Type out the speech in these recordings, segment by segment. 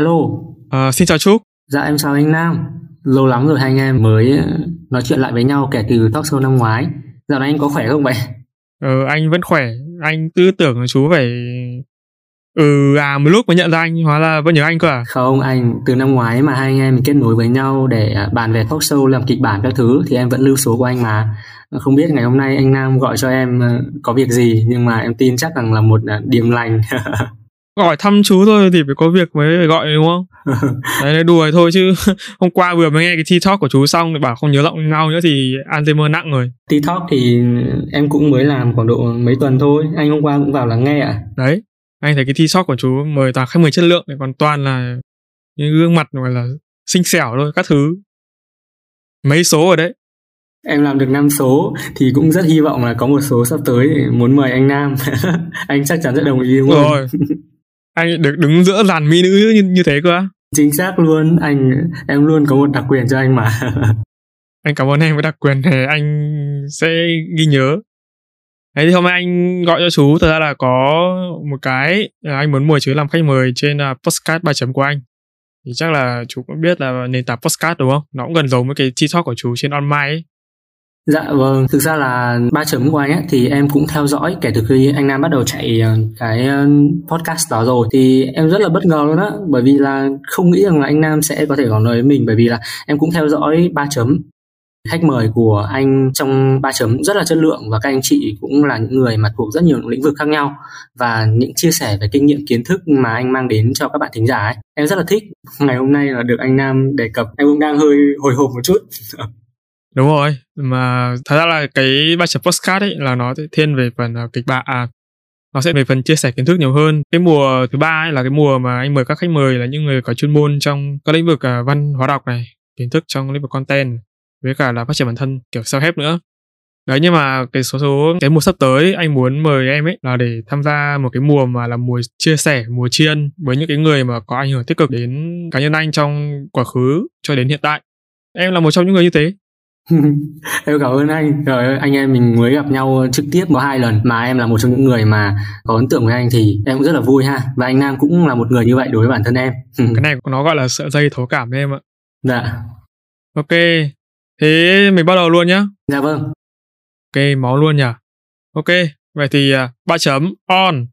Alo. À, xin chào Trúc. Dạ em chào anh Nam. Lâu lắm rồi hai anh em mới ờ, nói chuyện lại với nhau kể từ talk show năm ngoái. Dạo này anh có khỏe không vậy? Ờ, anh vẫn khỏe. Anh tư tưởng chú phải Ừ à một lúc mới nhận ra anh hóa là vẫn nhớ anh cơ à? Không anh, từ năm ngoái mà hai anh em mình kết nối với nhau để à, bàn về talk show làm kịch bản các thứ thì em vẫn lưu số của anh mà. Không biết ngày hôm nay anh Nam gọi cho em ờ, có việc gì nhưng mà em tin chắc rằng là một à, điểm lành. gọi thăm chú thôi thì phải có việc mới gọi đúng không? Đấy là đùa thôi chứ hôm qua vừa mới nghe cái T-Talk của chú xong thì bảo không nhớ giọng nhau nữa thì Alzheimer nặng rồi. T-Talk thì em cũng mới làm khoảng độ mấy tuần thôi. Anh hôm qua cũng vào lắng nghe ạ. À? Đấy, anh thấy cái shop của chú mời toàn khách mời chất lượng còn toàn là những gương mặt gọi là xinh xẻo thôi các thứ mấy số rồi đấy em làm được 5 số thì cũng rất hy vọng là có một số sắp tới muốn mời anh Nam anh chắc chắn sẽ đồng ý đúng không rồi anh được đứng giữa dàn mỹ nữ như, như thế cơ á chính xác luôn anh em luôn có một đặc quyền cho anh mà anh cảm ơn em với đặc quyền này anh sẽ ghi nhớ Thế thì hôm nay anh gọi cho chú thật ra là có một cái anh muốn mời chú làm khách mời trên uh, postcard 3 chấm của anh. Thì chắc là chú cũng biết là nền tảng postcard đúng không? Nó cũng gần giống với cái TikTok của chú trên online ấy. Dạ vâng, thực ra là ba chấm của anh ấy thì em cũng theo dõi kể từ khi anh Nam bắt đầu chạy ờ, cái ờ, podcast đó rồi. Thì em rất là bất ngờ luôn á bởi vì là không nghĩ rằng là anh Nam sẽ có thể còn lời với mình bởi vì là em cũng theo dõi ba chấm. Khách mời của anh trong ba chấm rất là chất lượng và các anh chị cũng là những người mà thuộc rất nhiều lĩnh vực khác nhau. Và những chia sẻ về kinh nghiệm kiến thức mà anh mang đến cho các bạn thính giả ấy em rất là thích. Ngày hôm nay là được anh Nam đề cập. Em cũng đang hơi hồi hộp một chút. đúng rồi mà thật ra là cái ba chập postcard ấy là nó thiên về phần uh, kịch bản à, nó sẽ về phần chia sẻ kiến thức nhiều hơn. Cái mùa thứ ba ấy là cái mùa mà anh mời các khách mời là những người có chuyên môn trong các lĩnh vực uh, văn hóa đọc này kiến thức trong lĩnh vực content với cả là phát triển bản thân kiểu self help nữa. Đấy nhưng mà cái số số cái mùa sắp tới anh muốn mời em ấy là để tham gia một cái mùa mà là mùa chia sẻ mùa tri ân với những cái người mà có ảnh hưởng tích cực đến cá nhân anh trong quá khứ cho đến hiện tại. Em là một trong những người như thế. em cảm ơn anh rồi anh em mình mới gặp nhau trực tiếp có hai lần mà em là một trong những người mà có ấn tượng với anh thì em cũng rất là vui ha và anh nam cũng là một người như vậy đối với bản thân em cái này nó gọi là sợi dây thấu cảm em ạ dạ ok Thế mình bắt đầu luôn nhá. Dạ vâng. Ok, máu luôn nhỉ. Ok, vậy thì uh, 3 chấm on.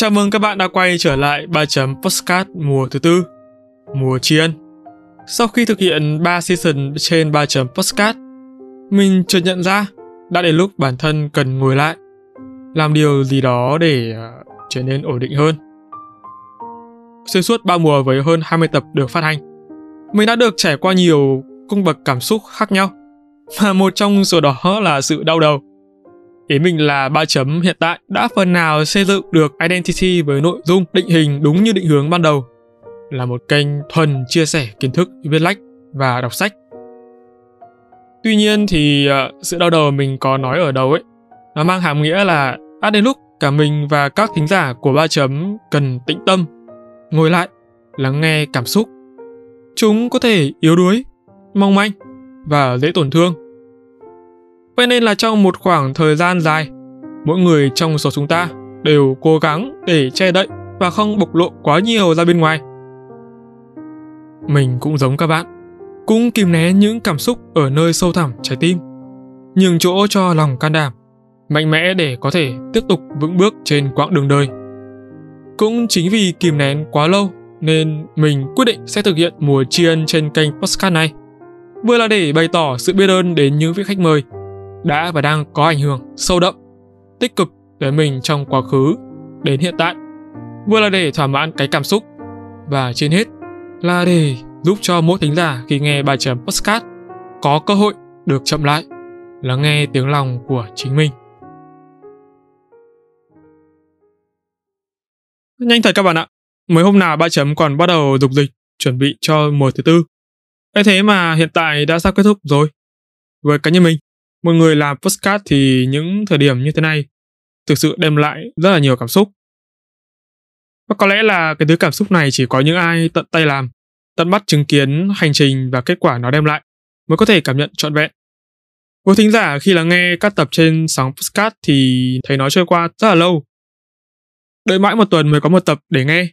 Chào mừng các bạn đã quay trở lại 3 chấm postcard mùa thứ tư, mùa tri ân. Sau khi thực hiện 3 season trên 3 chấm postcard, mình chợt nhận ra đã đến lúc bản thân cần ngồi lại làm điều gì đó để à, trở nên ổn định hơn. Xuyên suốt ba mùa với hơn 20 tập được phát hành mình đã được trải qua nhiều cung bậc cảm xúc khác nhau. Và một trong số đó là sự đau đầu ý mình là ba chấm hiện tại đã phần nào xây dựng được identity với nội dung định hình đúng như định hướng ban đầu là một kênh thuần chia sẻ kiến thức viết lách và đọc sách Tuy nhiên thì ờ, sự đau đầu mình có nói ở đầu ấy, nó mang hàm nghĩa là đã đến lúc cả mình và các thính giả của ba chấm cần tĩnh tâm, ngồi lại, lắng nghe cảm xúc. Chúng có thể yếu đuối, mong manh và dễ tổn thương. Vậy nên là trong một khoảng thời gian dài, mỗi người trong số chúng ta đều cố gắng để che đậy và không bộc lộ quá nhiều ra bên ngoài. Mình cũng giống các bạn cũng kìm nén những cảm xúc ở nơi sâu thẳm trái tim, nhường chỗ cho lòng can đảm, mạnh mẽ để có thể tiếp tục vững bước trên quãng đường đời. Cũng chính vì kìm nén quá lâu nên mình quyết định sẽ thực hiện mùa tri ân trên kênh podcast này. Vừa là để bày tỏ sự biết ơn đến những vị khách mời đã và đang có ảnh hưởng sâu đậm, tích cực đến mình trong quá khứ đến hiện tại. Vừa là để thỏa mãn cái cảm xúc và trên hết là để giúp cho mỗi thính giả khi nghe bài chấm postcard có cơ hội được chậm lại, lắng nghe tiếng lòng của chính mình. Nhanh thật các bạn ạ, mới hôm nào ba chấm còn bắt đầu dục dịch chuẩn bị cho mùa thứ tư. Cái thế mà hiện tại đã sắp kết thúc rồi. Với cá nhân mình, một người làm postcard thì những thời điểm như thế này thực sự đem lại rất là nhiều cảm xúc. Và có lẽ là cái thứ cảm xúc này chỉ có những ai tận tay làm, tận mắt chứng kiến hành trình và kết quả nó đem lại mới có thể cảm nhận trọn vẹn. Với thính giả khi lắng nghe các tập trên sóng podcast thì thấy nó trôi qua rất là lâu. Đợi mãi một tuần mới có một tập để nghe.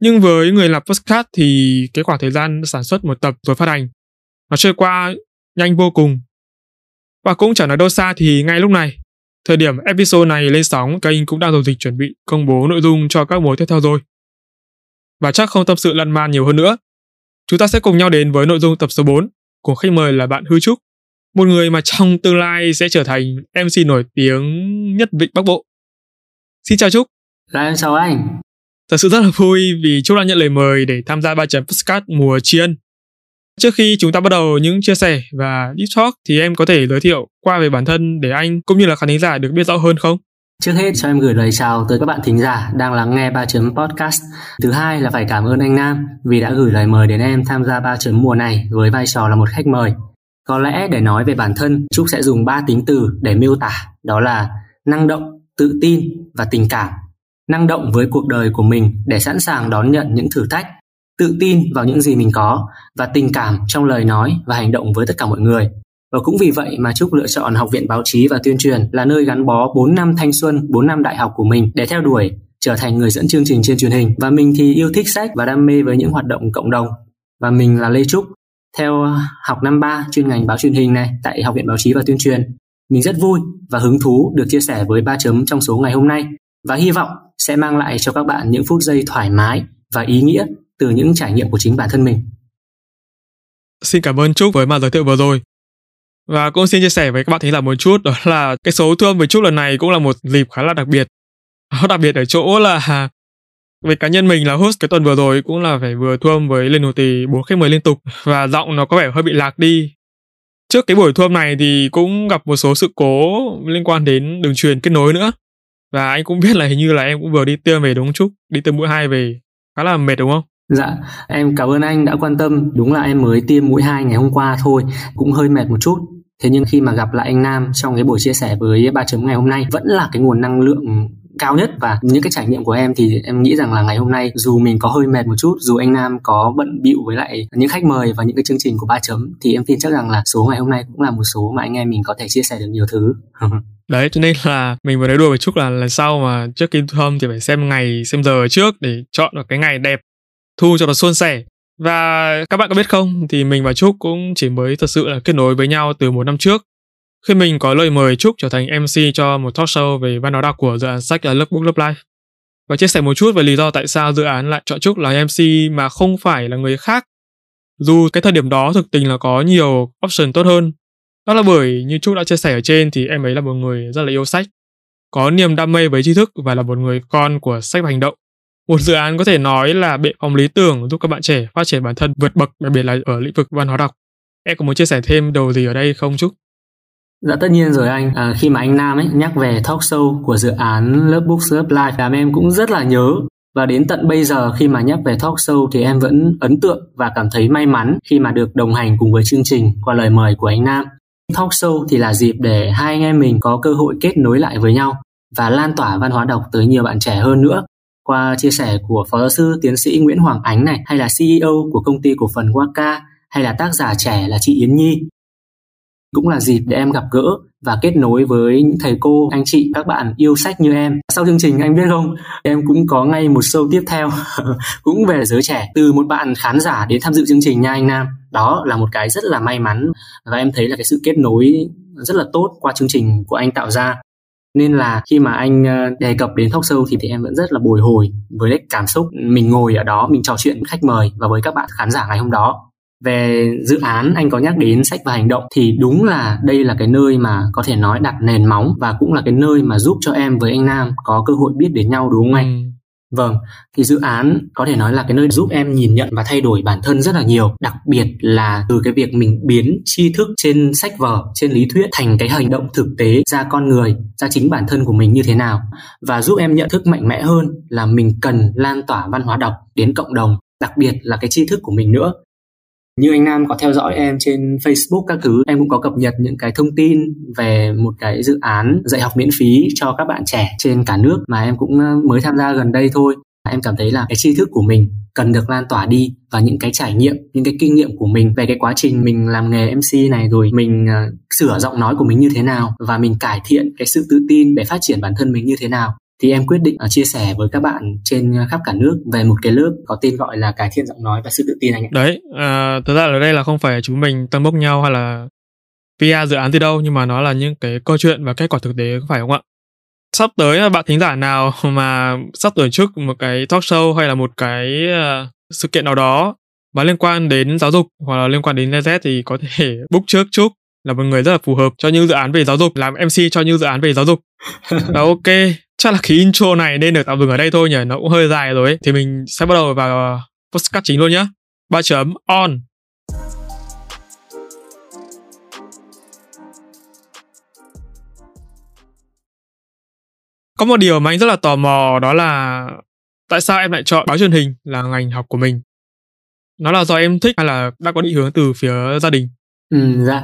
Nhưng với người làm podcast thì cái khoảng thời gian sản xuất một tập rồi phát hành, nó trôi qua nhanh vô cùng. Và cũng chẳng nói đâu xa thì ngay lúc này, thời điểm episode này lên sóng, kênh cũng đang dồn dịch chuẩn bị công bố nội dung cho các mùa tiếp theo rồi. Và chắc không tâm sự lăn man nhiều hơn nữa. Chúng ta sẽ cùng nhau đến với nội dung tập số 4 của khách mời là bạn Hư Trúc, một người mà trong tương lai sẽ trở thành MC nổi tiếng nhất Vịnh Bắc Bộ. Xin chào Trúc. Dạ em chào anh. Thật sự rất là vui vì Trúc đã nhận lời mời để tham gia ba chấm podcast mùa chiên. Trước khi chúng ta bắt đầu những chia sẻ và deep talk thì em có thể giới thiệu qua về bản thân để anh cũng như là khán thính giả được biết rõ hơn không? Trước hết cho em gửi lời chào tới các bạn thính giả đang lắng nghe ba chấm podcast. Thứ hai là phải cảm ơn anh Nam vì đã gửi lời mời đến em tham gia ba chấm mùa này với vai trò là một khách mời. Có lẽ để nói về bản thân, Trúc sẽ dùng ba tính từ để miêu tả, đó là năng động, tự tin và tình cảm. Năng động với cuộc đời của mình để sẵn sàng đón nhận những thử thách, tự tin vào những gì mình có và tình cảm trong lời nói và hành động với tất cả mọi người. Và cũng vì vậy mà Trúc lựa chọn Học viện Báo chí và Tuyên truyền là nơi gắn bó 4 năm thanh xuân, 4 năm đại học của mình để theo đuổi trở thành người dẫn chương trình trên truyền hình. Và mình thì yêu thích sách và đam mê với những hoạt động cộng đồng. Và mình là Lê Trúc, theo học năm 3 chuyên ngành báo truyền hình này tại Học viện Báo chí và Tuyên truyền. Mình rất vui và hứng thú được chia sẻ với ba chấm trong số ngày hôm nay và hy vọng sẽ mang lại cho các bạn những phút giây thoải mái và ý nghĩa từ những trải nghiệm của chính bản thân mình. Xin cảm ơn Trúc với màn giới thiệu vừa rồi. Và cũng xin chia sẻ với các bạn thính giả một chút, đó là cái số thương với Trúc lần này cũng là một dịp khá là đặc biệt. Nó đặc biệt ở chỗ là à, về cá nhân mình là host cái tuần vừa rồi cũng là phải vừa thuâm với lên hồ tì bốn khách mời liên tục và giọng nó có vẻ hơi bị lạc đi trước cái buổi thuâm này thì cũng gặp một số sự cố liên quan đến đường truyền kết nối nữa và anh cũng biết là hình như là em cũng vừa đi tiêm về đúng không Trúc đi tiêm mũi hai về khá là mệt đúng không Dạ, em cảm ơn anh đã quan tâm. Đúng là em mới tiêm mũi 2 ngày hôm qua thôi, cũng hơi mệt một chút. Thế nhưng khi mà gặp lại anh Nam trong cái buổi chia sẻ với ba chấm ngày hôm nay vẫn là cái nguồn năng lượng cao nhất và những cái trải nghiệm của em thì em nghĩ rằng là ngày hôm nay dù mình có hơi mệt một chút dù anh Nam có bận bịu với lại những khách mời và những cái chương trình của ba chấm thì em tin chắc rằng là số ngày hôm nay cũng là một số mà anh em mình có thể chia sẻ được nhiều thứ đấy cho nên là mình vừa nói đùa một chút là lần sau mà trước khi thơm thì phải xem ngày xem giờ trước để chọn được cái ngày đẹp thu cho nó suôn sẻ và các bạn có biết không thì mình và Trúc cũng chỉ mới thật sự là kết nối với nhau từ một năm trước khi mình có lời mời Trúc trở thành MC cho một talk show về văn hóa đọc của dự án sách là Lớp Book Lớp Life và chia sẻ một chút về lý do tại sao dự án lại chọn Trúc là MC mà không phải là người khác. Dù cái thời điểm đó thực tình là có nhiều option tốt hơn. Đó là bởi như Trúc đã chia sẻ ở trên thì em ấy là một người rất là yêu sách, có niềm đam mê với tri thức và là một người con của sách và hành động. Một dự án có thể nói là bệ phóng lý tưởng giúp các bạn trẻ phát triển bản thân vượt bậc đặc biệt là ở lĩnh vực văn hóa đọc. Em có muốn chia sẻ thêm điều gì ở đây không Trúc? Dạ tất nhiên rồi anh, à, khi mà anh Nam ấy nhắc về talk show của dự án Lớp Books Lớp Life làm em cũng rất là nhớ và đến tận bây giờ khi mà nhắc về talk show thì em vẫn ấn tượng và cảm thấy may mắn khi mà được đồng hành cùng với chương trình qua lời mời của anh Nam. Talk show thì là dịp để hai anh em mình có cơ hội kết nối lại với nhau và lan tỏa văn hóa đọc tới nhiều bạn trẻ hơn nữa. Qua chia sẻ của Phó giáo sư tiến sĩ Nguyễn Hoàng Ánh này hay là CEO của công ty cổ phần Waka hay là tác giả trẻ là chị Yến Nhi cũng là dịp để em gặp gỡ và kết nối với những thầy cô, anh chị, các bạn yêu sách như em. Sau chương trình anh biết không, em cũng có ngay một show tiếp theo cũng về giới trẻ từ một bạn khán giả đến tham dự chương trình nha anh Nam. Đó là một cái rất là may mắn và em thấy là cái sự kết nối rất là tốt qua chương trình của anh tạo ra nên là khi mà anh ờ, đề cập đến talk show thì, thì em vẫn rất là bồi hồi với cảm xúc. Mình ngồi ở đó mình trò chuyện với khách mời và với các bạn khán giả ngày hôm đó. Về dự án anh có nhắc đến sách và hành động thì đúng là đây là cái nơi mà có thể nói đặt nền móng và cũng là cái nơi mà giúp cho em với anh Nam có cơ hội biết đến nhau đúng không anh? Ừ. Vâng, thì dự án có thể nói là cái nơi giúp em nhìn nhận và thay đổi bản thân rất là nhiều, đặc biệt là từ cái việc mình biến tri thức trên sách vở, trên lý thuyết thành cái hành động thực tế ra con người, ra chính bản thân của mình như thế nào. Và giúp em nhận thức mạnh mẽ hơn là mình cần lan tỏa văn hóa đọc đến cộng đồng, đặc biệt là cái tri thức của mình nữa như anh Nam có theo dõi em trên Facebook các thứ em cũng có cập nhật những cái thông tin về một cái dự án dạy học miễn phí cho các bạn trẻ trên cả nước mà em cũng ờ, mới tham gia gần đây thôi. Em cảm thấy là cái tri thức của mình cần được lan tỏa đi và những cái trải nghiệm những cái kinh nghiệm của mình về cái quá trình mình làm nghề mc này rồi mình uh, sửa giọng nói của mình như thế nào và mình cải thiện cái sự tự tin để phát triển bản thân mình như thế nào thì em quyết định à, chia sẻ với các bạn trên à, khắp cả nước về một cái lớp có tên gọi là cải thiện giọng nói và sự tự tin anh ạ. Đấy, à, thực ra ở đây là không phải chúng mình tân bốc nhau hay là PR dự án gì đâu nhưng mà nó là những cái câu chuyện và kết quả thực tế phải không ạ? sắp tới à, bạn thính giả nào mà sắp tổ chức một cái talk show hay là một cái uh, sự kiện nào đó mà liên quan đến giáo dục hoặc là liên quan đến Z thì có thể book trước chút là một người rất là phù hợp cho những dự án về giáo dục làm MC cho những dự án về giáo dục. Đó ok, chắc là cái intro này nên được tạm dừng ở đây thôi nhỉ, nó cũng hơi dài rồi ấy. Thì mình sẽ bắt đầu vào ờ, postcard chính luôn nhé. Ba chấm on. Có một điều mà anh rất là tò mò đó là tại sao em lại chọn báo truyền hình là ngành học của mình? Nó là do em thích hay là đã có định hướng từ phía gia đình? Ừ, dạ,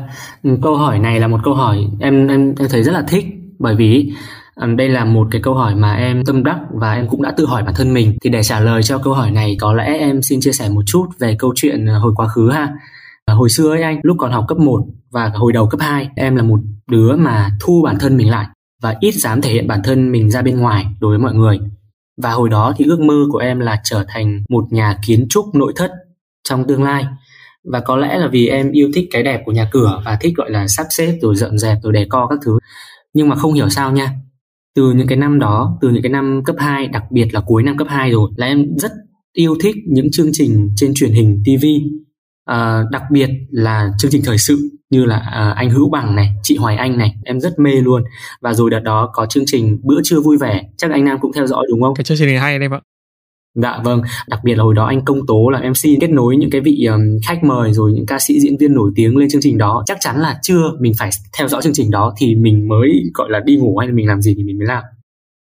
câu hỏi này là một câu hỏi em em em thấy rất là thích bởi vì đây là một cái câu hỏi mà em tâm đắc và em cũng đã tự hỏi bản thân mình. Thì để trả lời cho câu hỏi này có lẽ em xin chia sẻ một chút về câu chuyện ờ, hồi quá khứ ha. Ờ, hồi xưa ấy anh, lúc còn học cấp 1 và hồi đầu cấp 2, em là một đứa mà thu bản thân mình lại và ít dám thể hiện bản thân mình ra bên ngoài đối với mọi người. Và hồi đó thì ước mơ của em là trở thành một nhà kiến trúc nội thất trong tương lai. Và có lẽ là vì em yêu thích cái đẹp của nhà cửa và thích gọi là sắp xếp rồi dọn dẹp rồi đề co các thứ. Nhưng mà không hiểu sao nha. Từ những cái năm đó, từ những cái năm cấp 2, đặc biệt là cuối năm cấp 2 rồi là em rất yêu thích những chương trình trên truyền hình TV à, đặc biệt là chương trình thời sự như là à, anh Hữu Bằng này, chị Hoài Anh này, em rất mê luôn. Và rồi đợt đó có chương trình bữa trưa vui vẻ, chắc anh Nam cũng theo dõi đúng không? Cái chương trình này hay đấy ạ. Dạ vâng, đặc biệt là hồi đó anh công tố là MC kết nối những cái vị um, khách mời rồi những ca sĩ diễn viên nổi tiếng lên chương trình đó. Chắc chắn là chưa mình phải theo dõi chương trình đó thì mình mới gọi là đi ngủ hay là mình làm gì thì mình mới làm.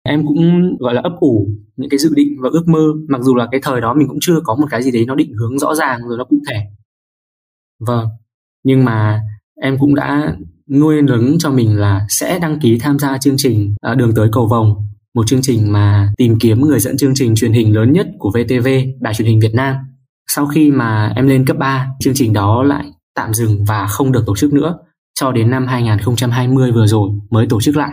Em cũng gọi là ấp ủ những cái dự định và ước mơ mặc dù là cái thời đó mình cũng chưa có một cái gì đấy nó định hướng rõ ràng rồi nó cụ thể. Vâng, nhưng mà em cũng đã nuôi nấng cho mình là sẽ đăng ký tham gia chương trình à, Đường tới cầu vồng, một chương trình mà tìm kiếm người dẫn chương trình truyền hình lớn nhất của VTV, đài truyền hình Việt Nam. Sau khi mà em lên cấp 3, chương trình đó lại tạm dừng và không được tổ chức nữa cho đến năm 2020 vừa rồi mới tổ chức lại.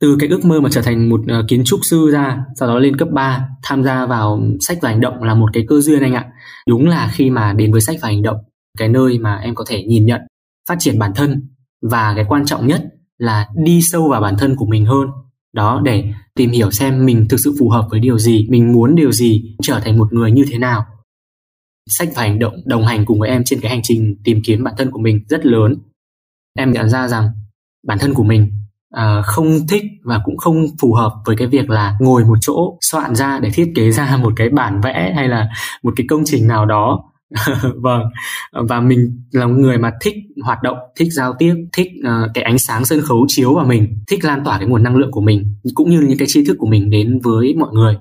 Từ cái ước mơ mà trở thành một ờ, kiến trúc sư ra, sau đó lên cấp 3, tham gia vào sách và hành động là một cái cơ duyên anh ạ. Đúng là khi mà đến với sách và hành động, cái nơi mà em có thể nhìn nhận phát triển bản thân và cái quan trọng nhất là đi sâu vào bản thân của mình hơn đó để tìm hiểu xem mình thực sự phù hợp với điều gì mình muốn điều gì trở thành một người như thế nào. Sách và hành động đồng hành cùng với em trên cái hành trình tìm kiếm bản thân của mình rất lớn. Em nhận ra rằng bản thân của mình à, không thích và cũng không phù hợp với cái việc là ngồi một chỗ soạn ra để thiết kế ra một cái bản vẽ hay là một cái công trình nào đó. vâng. Và mình là một người mà thích hoạt động thích giao tiếp thích uh, cái ánh sáng sân khấu chiếu vào mình thích lan tỏa cái nguồn năng lượng của mình cũng như những cái tri thức của mình đến với mọi người.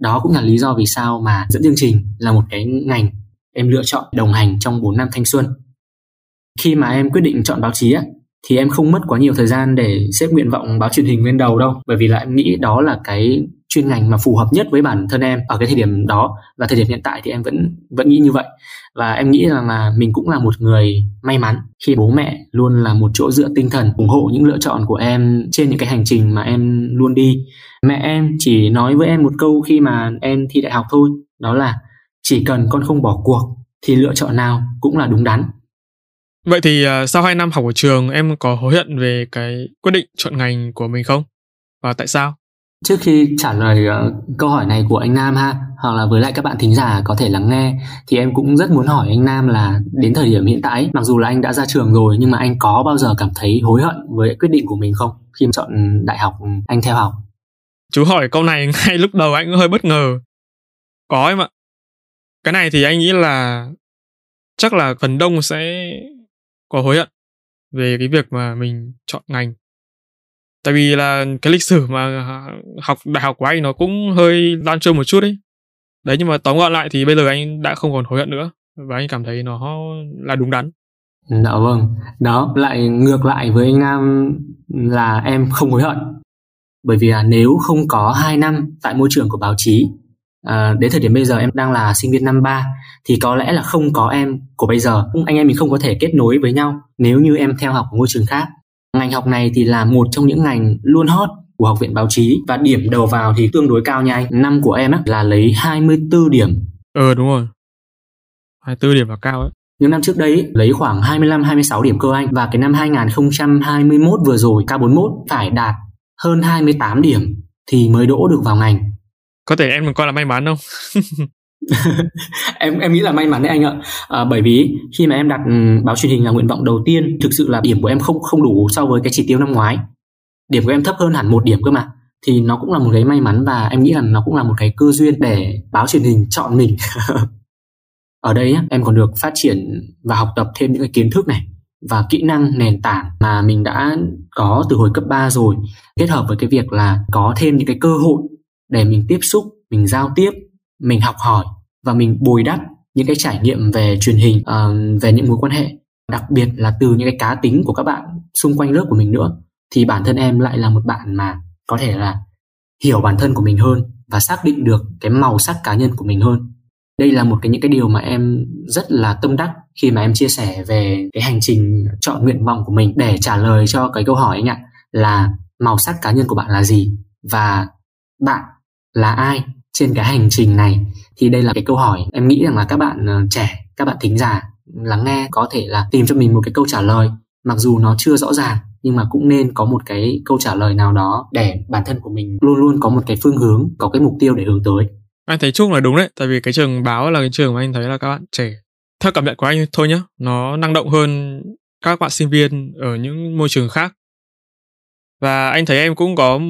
Đó cũng là lý do vì sao mà dẫn chương trình là một cái ngành em lựa chọn đồng hành trong 4 năm thanh xuân. Khi mà em quyết định chọn báo chí á thì em không mất quá nhiều thời gian để xếp nguyện vọng báo truyền hình lên đầu đâu bởi vì là em nghĩ đó là cái chuyên ngành mà phù hợp nhất với bản thân em ở cái thời điểm đó và thời điểm hiện tại thì em vẫn vẫn nghĩ như vậy và em nghĩ rằng là mình cũng là một người may mắn khi bố mẹ luôn là một chỗ dựa tinh thần ủng hộ những lựa chọn của em trên những cái hành trình mà em luôn đi mẹ em chỉ nói với em một câu khi mà em thi đại học thôi, đó là chỉ cần con không bỏ cuộc thì lựa chọn nào cũng là đúng đắn Vậy thì à, sau 2 năm học ở trường em có hối hận về cái quyết định chọn ngành của mình không? Và tại sao? Trước khi trả lời uh, câu hỏi này của anh Nam ha, hoặc là với lại các bạn thính giả có thể lắng nghe thì em cũng rất muốn hỏi anh Nam là đến thời điểm hiện tại mặc dù là anh đã ra trường rồi nhưng mà anh có bao giờ cảm thấy hối hận với quyết định của mình không khi chọn đại học anh theo học? Chú hỏi câu này ngay lúc đầu anh cũng hơi bất ngờ. Có em ạ. Cái này thì anh nghĩ là chắc là phần đông sẽ có hối hận về cái việc mà mình chọn ngành tại vì là cái lịch sử mà học đại học của anh nó cũng hơi lan trôi một chút ấy. Đấy nhưng mà tóm gọn lại thì bây giờ anh đã không còn hối hận nữa và anh cảm thấy nó là đúng đắn. Dạ vâng. Đó lại ngược lại với anh nam là em không hối hận. Bởi vì là nếu không có 2 năm tại môi trường của báo chí à, đến thời điểm bây giờ em đang là sinh viên năm ba thì có lẽ là không có em của bây giờ. Anh em mình không có thể kết nối với nhau nếu như em theo học ở môi trường khác ngành học này thì là một trong những ngành luôn hot của học viện báo chí và điểm đầu vào thì tương đối cao nha anh. Năm của em á, là lấy 24 điểm. Ờ đúng rồi. 24 điểm là cao ấy. Những năm trước đấy lấy khoảng 25 26 điểm cơ anh. Và cái năm 2021 vừa rồi K41 phải đạt hơn 28 điểm thì mới đỗ được vào ngành. Có thể em còn coi là may mắn không? em em nghĩ là may mắn đấy anh ạ. À, bởi vì khi mà em đặt ừ, báo truyền hình là nguyện vọng đầu tiên thực sự là điểm của em không không đủ so với cái chỉ tiêu năm ngoái. Điểm của em thấp hơn hẳn một điểm cơ mà. Thì nó cũng là một cái may mắn và em nghĩ là nó cũng là một cái cơ duyên để báo truyền hình chọn mình. Ở đây em còn được phát triển và học tập thêm những cái kiến thức này và kỹ năng nền tảng mà mình đã có từ hồi cấp 3 rồi. Kết hợp với cái việc là có thêm những cái cơ hội để mình tiếp xúc, mình giao tiếp, mình học hỏi và mình bồi đắp những cái trải nghiệm về truyền hình uh, về những mối quan hệ. Đặc biệt là từ những cái cá tính của các bạn xung quanh lớp của mình nữa thì bản thân em lại là một bạn mà có thể là hiểu bản thân của mình hơn và xác định được cái màu sắc cá nhân của mình hơn. Đây là một cái những cái điều mà em rất là tâm đắc khi mà em chia sẻ về cái hành trình chọn nguyện vọng của mình để trả lời cho cái câu hỏi anh ạ là màu sắc cá nhân của bạn là gì? Và bạn là ai? Trên cái hành trình này, thì đây là cái câu hỏi em nghĩ rằng là các bạn ờ, trẻ, các bạn thính giả lắng nghe có thể là tìm cho mình một cái câu trả lời. Mặc dù nó chưa rõ ràng, nhưng mà cũng nên có một cái câu trả lời nào đó để bản thân của mình luôn luôn có một cái phương hướng, có cái mục tiêu để hướng tới. Anh thấy chung là đúng đấy, tại vì cái trường báo là cái trường mà anh thấy là các bạn trẻ, theo cảm nhận của anh thôi nhé nó năng động hơn các bạn sinh viên ở những môi trường khác. Và anh thấy em cũng có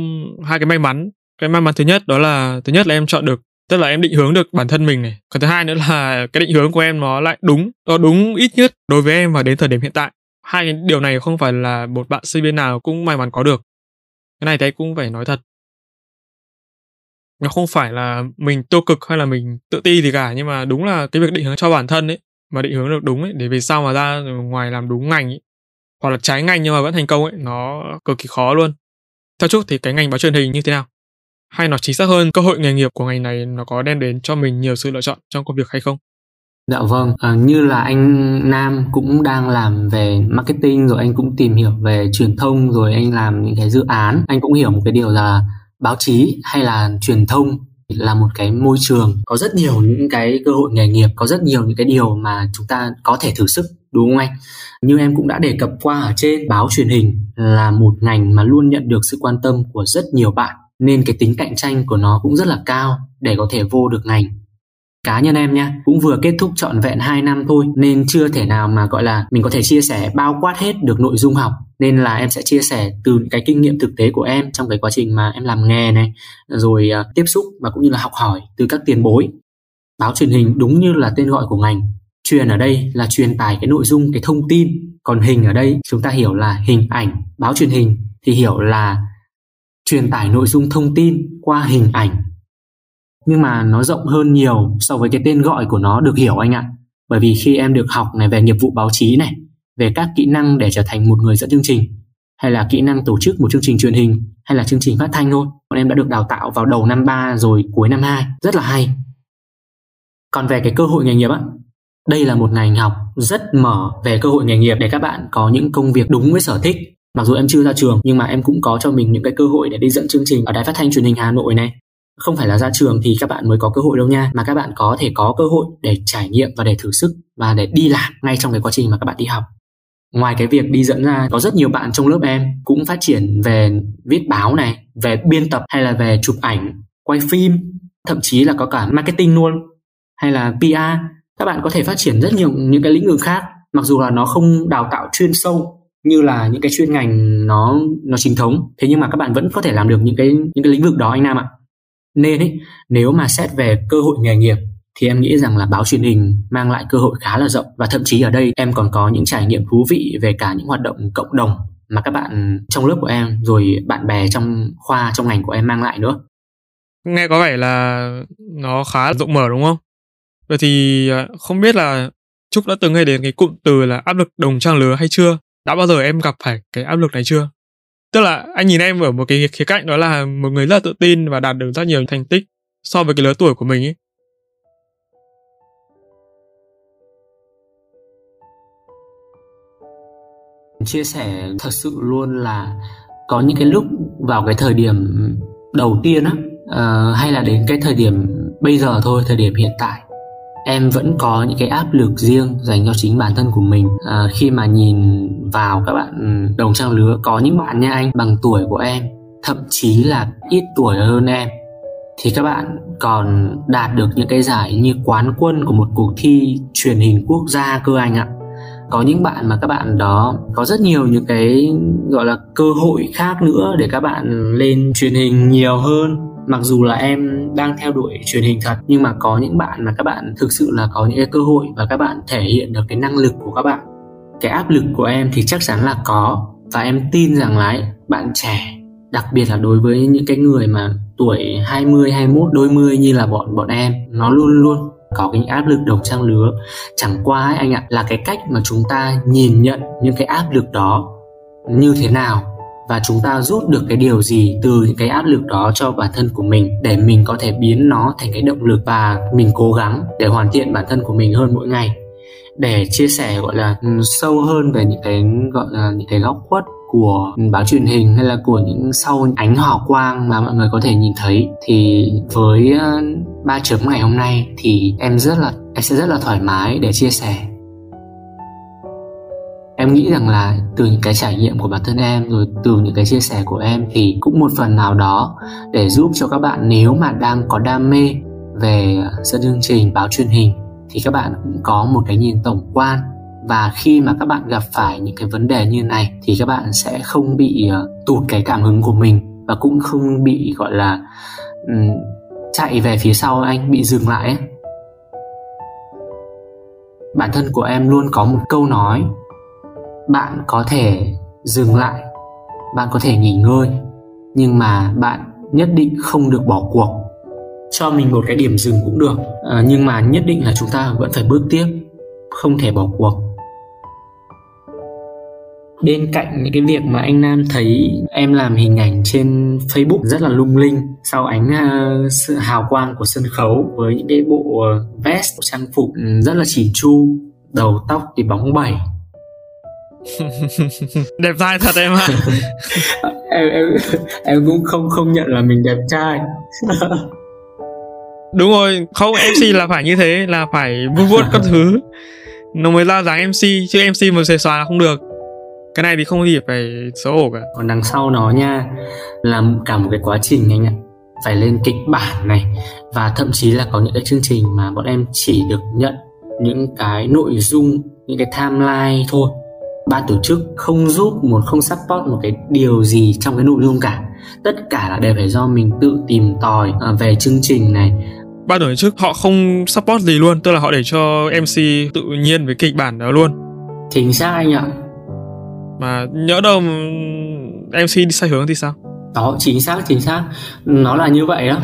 hai cái may mắn cái may mắn thứ nhất đó là, thứ nhất là em chọn được, tức là em định hướng được bản thân mình này. Còn thứ hai nữa là cái định hướng của em nó lại đúng, nó đúng ít nhất đối với em và đến thời điểm hiện tại. Hai cái điều này không phải là một bạn sinh viên nào cũng may mắn có được. Cái này thấy cũng phải nói thật. Nó không phải là mình tiêu cực hay là mình tự ti gì cả, nhưng mà đúng là cái việc định hướng cho bản thân ấy, mà định hướng được đúng ấy, để về sau mà ra ngoài làm đúng ngành ấy, hoặc là trái ngành nhưng mà vẫn thành công ấy, nó cực kỳ khó luôn. Theo chúc thì cái ngành báo truyền hình như thế nào? Hay nói chính xác hơn cơ hội nghề nghiệp của ngành này nó có đem đến cho mình nhiều sự lựa chọn trong công việc hay không Dạ vâng, à, như là anh Nam cũng đang làm về marketing rồi anh cũng tìm hiểu về truyền thông rồi anh làm những cái dự án. Anh cũng hiểu một cái điều là báo chí hay là truyền thông là một cái môi trường có rất nhiều những cái cơ hội nghề nghiệp, có rất nhiều những cái điều mà chúng ta có thể thử sức đúng không anh? Như em cũng đã đề cập qua ở trên, báo truyền hình là một ngành mà luôn nhận được sự quan tâm của rất nhiều bạn nên cái tính cạnh tranh của nó cũng rất là cao để có thể vô được ngành. Cá nhân em nha cũng vừa kết thúc trọn vẹn 2 năm thôi nên chưa thể nào mà gọi là mình có thể chia sẻ bao quát hết được nội dung học. Nên là em sẽ chia sẻ từ cái kinh nghiệm thực tế của em trong cái quá trình mà em làm nghề này rồi uh, tiếp xúc và cũng như là học hỏi từ các tiền bối. Báo truyền hình đúng như là tên gọi của ngành. Truyền ở đây là truyền tải cái nội dung cái thông tin. Còn hình ở đây chúng ta hiểu là hình ảnh. Báo truyền hình thì hiểu là truyền tải nội dung thông tin qua hình ảnh. Nhưng mà nó rộng hơn nhiều so với cái tên gọi của nó, được hiểu anh ạ. Bởi vì khi em được học này về nghiệp vụ báo chí này, về các kỹ năng để trở thành một người dẫn chương trình, hay là kỹ năng tổ chức một chương trình truyền hình, hay là chương trình phát thanh thôi, bọn em đã được đào tạo vào đầu năm 3 rồi, cuối năm 2 rất là hay. Còn về cái cơ hội nghề nghiệp á, đây là một ngành học rất mở về cơ hội nghề nghiệp để các bạn có những công việc đúng với sở thích mặc dù em chưa ra trường, nhưng mà em cũng có cho mình những cái cơ hội để đi dẫn chương trình ở đài phát thanh truyền hình Hà Nội này. Không phải là ra trường thì các bạn mới có cơ hội đâu nha, mà các bạn có thể có cơ hội để trải nghiệm và để thử sức và để đi làm ngay trong cái quá trình mà các bạn đi học. Ngoài cái việc đi dẫn ra, có rất nhiều bạn trong lớp em cũng phát triển về viết báo này, về biên tập hay là về chụp ảnh, quay phim, thậm chí là có cả marketing luôn, hay là PR các bạn có thể phát triển rất nhiều những cái lĩnh vực khác, mặc dù là nó không đào tạo chuyên sâu như là những cái chuyên ngành nó nó chính thống. Thế nhưng mà các bạn vẫn có thể làm được những cái những cái lĩnh vực đó anh Nam ạ. Nên ấy, nếu mà xét về cơ hội nghề nghiệp thì em nghĩ rằng là báo truyền hình mang lại cơ hội khá là rộng. Và thậm chí ở đây em còn có những trải nghiệm thú vị về cả những hoạt động cộng đồng mà các bạn trong lớp của em rồi bạn bè trong khoa trong ngành của em mang lại nữa. Nghe có vẻ là nó khá rộng mở đúng không? Vậy thì à, không biết là trúc đã từng nghe đến cái cụm từ là áp lực đồng trang lứa hay chưa? Đã bao giờ em gặp phải cái áp lực này chưa? Tức là anh nhìn em ở một cái khía cạnh đó là một người rất là tự tin và đạt được rất nhiều thành tích so với cái lứa tuổi của mình ấy. Chia sẻ thật sự luôn là có những cái lúc vào cái thời điểm đầu tiên á uh, hay là đến cái thời điểm bây giờ thôi thời điểm hiện tại em vẫn có những cái áp lực riêng dành cho chính bản thân của mình. À, khi mà nhìn vào các bạn ừ, đồng trang lứa có những bạn nha anh bằng tuổi của em thậm chí là ít tuổi hơn em thì các bạn còn đạt được những cái giải như quán quân của một cuộc thi truyền hình quốc gia cơ anh ạ. Có những bạn mà các bạn đó có rất nhiều những cái gọi là cơ hội khác nữa để các bạn lên truyền hình nhiều hơn mặc dù là em đang theo đuổi truyền hình thật nhưng mà có những bạn mà các bạn thực sự là có những cái cơ hội và các bạn thể hiện được cái năng lực của các bạn. Cái áp lực của em thì chắc chắn là có. Và em tin rằng là bạn trẻ đặc biệt là đối với những cái người mà tuổi 20, 21, đôi mươi như là bọn bọn em nó luôn luôn có cái áp lực đồng trang lứa. Chẳng qua ấy, anh ạ là cái cách mà chúng ta nhìn nhận những cái áp lực đó như thế nào và chúng ta rút được cái điều gì từ những cái áp lực đó cho bản thân của mình để mình có thể biến nó thành cái động lực và mình cố gắng để hoàn thiện bản thân của mình hơn mỗi ngày? Để chia sẻ, gọi là ừ, sâu hơn về những cái, gọi là, những cái góc khuất của báo truyền hình hay là của những sau ánh hào quang mà mọi người có thể nhìn thấy, thì với ba chấm ngày hôm nay thì em rất là, em sẽ rất là thoải mái để chia sẻ em nghĩ rằng là từ những cái trải nghiệm của bản thân em rồi từ những cái chia sẻ của em thì cũng một phần nào đó để giúp cho các bạn nếu mà đang có đam mê về dẫn chương trình báo truyền hình thì các bạn cũng có một cái nhìn tổng quan và khi mà các bạn gặp phải những cái vấn đề như này thì các bạn sẽ không bị ờ, tụt cái cảm hứng của mình và cũng không bị gọi là um, chạy về phía sau anh bị dừng lại ấy. bản thân của em luôn có một câu nói bạn có thể dừng lại bạn có thể nghỉ ngơi nhưng mà bạn nhất định không được bỏ cuộc. Cho mình một cái điểm dừng cũng được à, nhưng mà nhất định là chúng ta vẫn phải bước tiếp không thể bỏ cuộc. Bên cạnh những cái việc mà anh Nam thấy em làm hình ảnh trên Facebook rất là lung linh sau ánh uh, sự hào quang của sân khấu với những cái bộ à, vest trang phục rất là chỉn chu đầu tóc thì bóng bẩy. đẹp trai thật em ạ. Em em em cũng không không nhận là mình đẹp trai. Đúng rồi không mc là phải như thế là phải vuốt vuốt các thứ. Nó mới ra dáng mc chứ mc mà xòe xòa là không được. Cái này thì không gì phải xấu hổ cả. Còn đằng sau nó nha là cả một cái quá trình anh ạ. Phải lên kịch bản này và thậm chí là có những cái chương trình mà bọn em chỉ được nhận những cái nội dung những cái timeline thôi ban tổ chức không giúp một không support một cái điều gì trong cái nội dung cả. Tất cả là đều phải do mình tự tìm tòi à, về chương trình này. Ban tổ chức họ không support gì luôn tức là họ để cho mc tự nhiên với kịch bản đó luôn. Chính xác anh ạ. Mà nhỡ đâu mc đi sai hướng thì sao? Đó chính xác chính xác. Nó là như vậy đó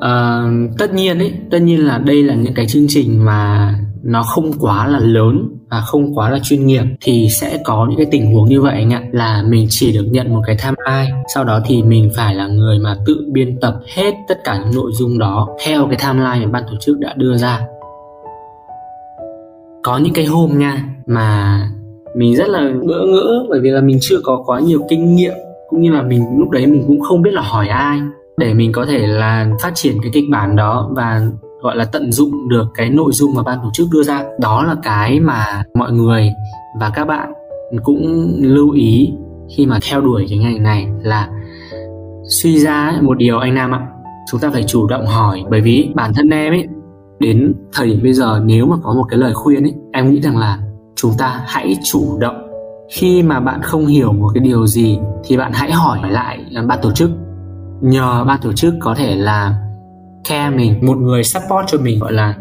à, tất nhiên ấy tất nhiên là đây là những cái chương trình mà nó không quá là lớn và không quá là chuyên nghiệp thì sẽ có những cái tình huống như vậy anh ạ, là mình chỉ được nhận một cái timeline sau đó thì mình phải là người mà tự biên tập hết tất cả những nội dung đó theo cái timeline mà ban tổ chức đã đưa ra. Có những cái hôm nha, mà mình rất là bỡ ngỡ, bởi vì là mình chưa có quá nhiều kinh nghiệm, cũng như là mình, lúc đấy mình cũng không biết là hỏi ai để mình có thể là phát triển cái kịch bản đó và gọi là tận dụng được cái nội dung mà ban tổ chức đưa ra. Đó là cái mà mọi người và các bạn cũng lưu ý khi mà theo đuổi cái ngành này là suy ra một điều anh Nam ạ, chúng ta phải chủ động hỏi. Bởi vì bản thân em ấy, đến thời điểm bây giờ nếu mà có một cái lời khuyên ấy, em nghĩ rằng là chúng ta hãy chủ động. Khi mà bạn không hiểu một cái điều gì thì bạn hãy hỏi lại ban tổ chức. Nhờ ban tổ chức có thể là care mình, một người support cho mình, gọi là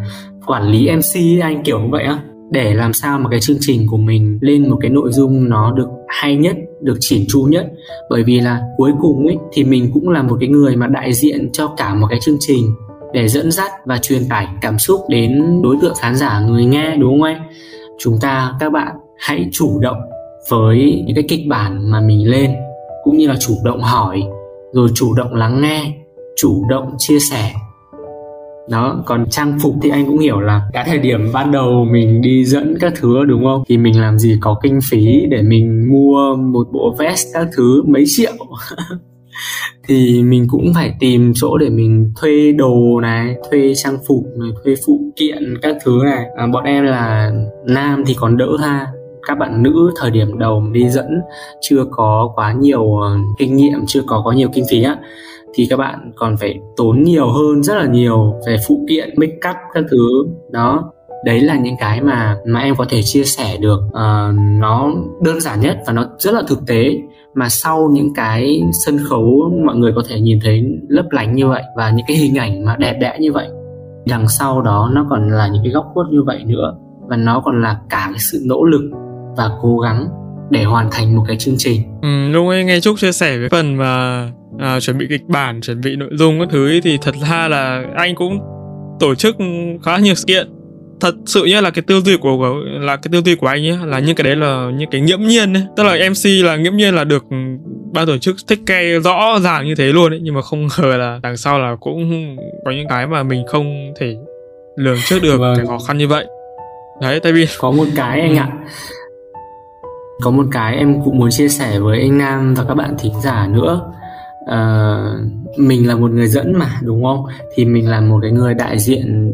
quản lý mc anh kiểu như vậy á. Để làm sao mà cái chương trình của mình lên một cái nội dung nó được hay nhất, được chỉn chu nhất. Bởi vì là cuối cùng ấy, thì mình cũng là một cái người mà đại diện cho cả một cái chương trình để dẫn dắt và truyền tải cảm xúc đến đối tượng khán giả, người nghe, đúng không anh? Chúng ta, các bạn hãy chủ động với những cái kịch bản mà mình lên, cũng như là chủ động hỏi, rồi chủ động lắng nghe, chủ động chia sẻ đó còn trang phục thì anh cũng hiểu là cái thời điểm ban đầu mình đi dẫn các thứ đúng không? Thì mình làm gì có kinh phí để mình mua một bộ vest các thứ mấy triệu. Thì mình cũng phải tìm chỗ để mình thuê đồ này thuê trang phục này thuê phụ kiện các thứ này. À, bọn em là nam thì còn đỡ ha. Các bạn nữ thời điểm đầu đi dẫn chưa có quá nhiều ờ, kinh nghiệm chưa có quá nhiều kinh phí á thì các bạn còn phải tốn nhiều hơn rất là nhiều về phụ kiện make up các thứ. Đó đấy là những cái mà mà em có thể chia sẻ được. Uh, nó đơn giản nhất và nó rất là thực tế mà sau những cái sân khấu mọi người có thể nhìn thấy lấp lánh như vậy và những cái hình ảnh mà đẹp đẽ như vậy đằng sau đó nó còn là những cái góc khuất như vậy nữa. Và nó còn là cả cái sự nỗ lực và cố gắng để hoàn thành một cái chương trình. Ừ, lúc ấy nghe Trúc chia sẻ với phần mà à, chuẩn bị kịch bản, chuẩn bị nội dung các thứ ấy, thì thật ra là anh cũng tổ chức khá nhiều sự kiện thật sự nhá là cái tiêu duy của, của là cái tiêu duy của anh ấy là những cái đấy là những cái nghiễm nhiên ấy. tức là mc là nghiễm nhiên là được ban tổ chức thích ke rõ ràng như thế luôn ấy nhưng mà không ngờ là đằng sau là cũng có những cái mà mình không thể lường trước được vâng. cái khó khăn như vậy đấy tại vì có một cái anh ạ có một cái em cũng muốn chia sẻ với anh Nam và các bạn thính giả nữa uh, mình là một người dẫn mà đúng không? Thì mình là một cái người đại diện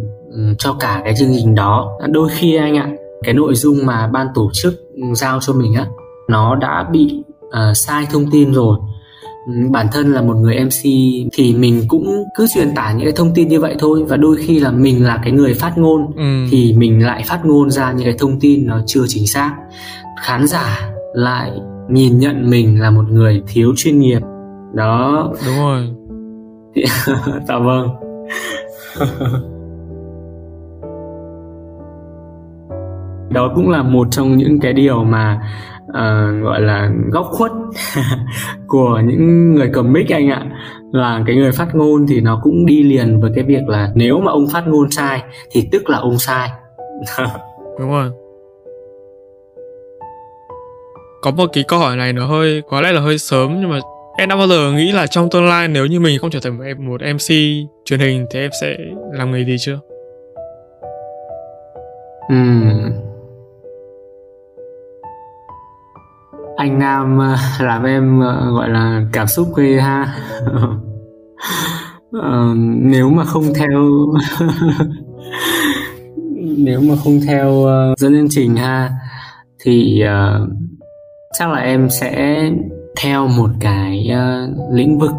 cho cả cái chương trình đó. Đôi khi anh ạ cái nội dung mà ban tổ chức giao cho mình á nó đã bị uh, sai thông tin rồi. Bản thân là một người mc thì mình cũng cứ truyền tải những cái thông tin như vậy thôi. Và đôi khi là mình là cái người phát ngôn ừ. thì mình lại phát ngôn ra những cái thông tin nó chưa chính xác. Khán giả lại nhìn nhận mình là một người thiếu chuyên nghiệp đó. Đúng rồi. Dạ vâng. Đó cũng là một trong những cái điều mà uh, gọi là góc khuất của những người cầm mic anh ạ. Là cái người phát ngôn thì nó cũng đi liền với cái việc là nếu mà ông phát ngôn sai thì tức là ông sai. Đúng rồi. Có một cái câu hỏi này nó hơi có lẽ là hơi sớm nhưng mà em đã bao giờ nghĩ là trong tương lai nếu như mình không trở thành một, MC truyền hình thì em sẽ làm nghề gì chưa? uhm. anh Nam ờ, làm em ờ, gọi là cảm xúc ghê ha uh, nếu mà không theo nếu mà không theo uh, dẫn chương trình ha thì uh, chắc là em sẽ theo một cái uh, lĩnh vực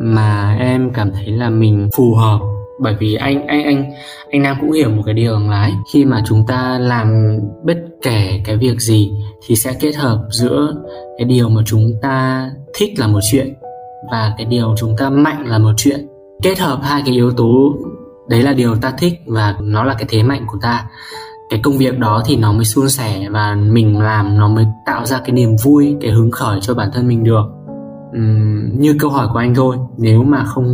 mà em cảm thấy là mình phù hợp. Bởi vì anh anh anh anh Nam cũng hiểu một cái điều là ấy, khi mà chúng ta làm bất kể cái việc gì thì sẽ kết hợp giữa cái điều mà chúng ta thích là một chuyện và cái điều chúng ta mạnh là một chuyện. Kết hợp hai cái yếu tố đấy là điều ta thích và nó là cái thế mạnh của ta cái công việc đó thì nó mới suôn sẻ và mình làm nó mới tạo ra cái niềm vui cái hứng khởi cho bản thân mình được. Uhm, như câu hỏi của anh thôi nếu mà không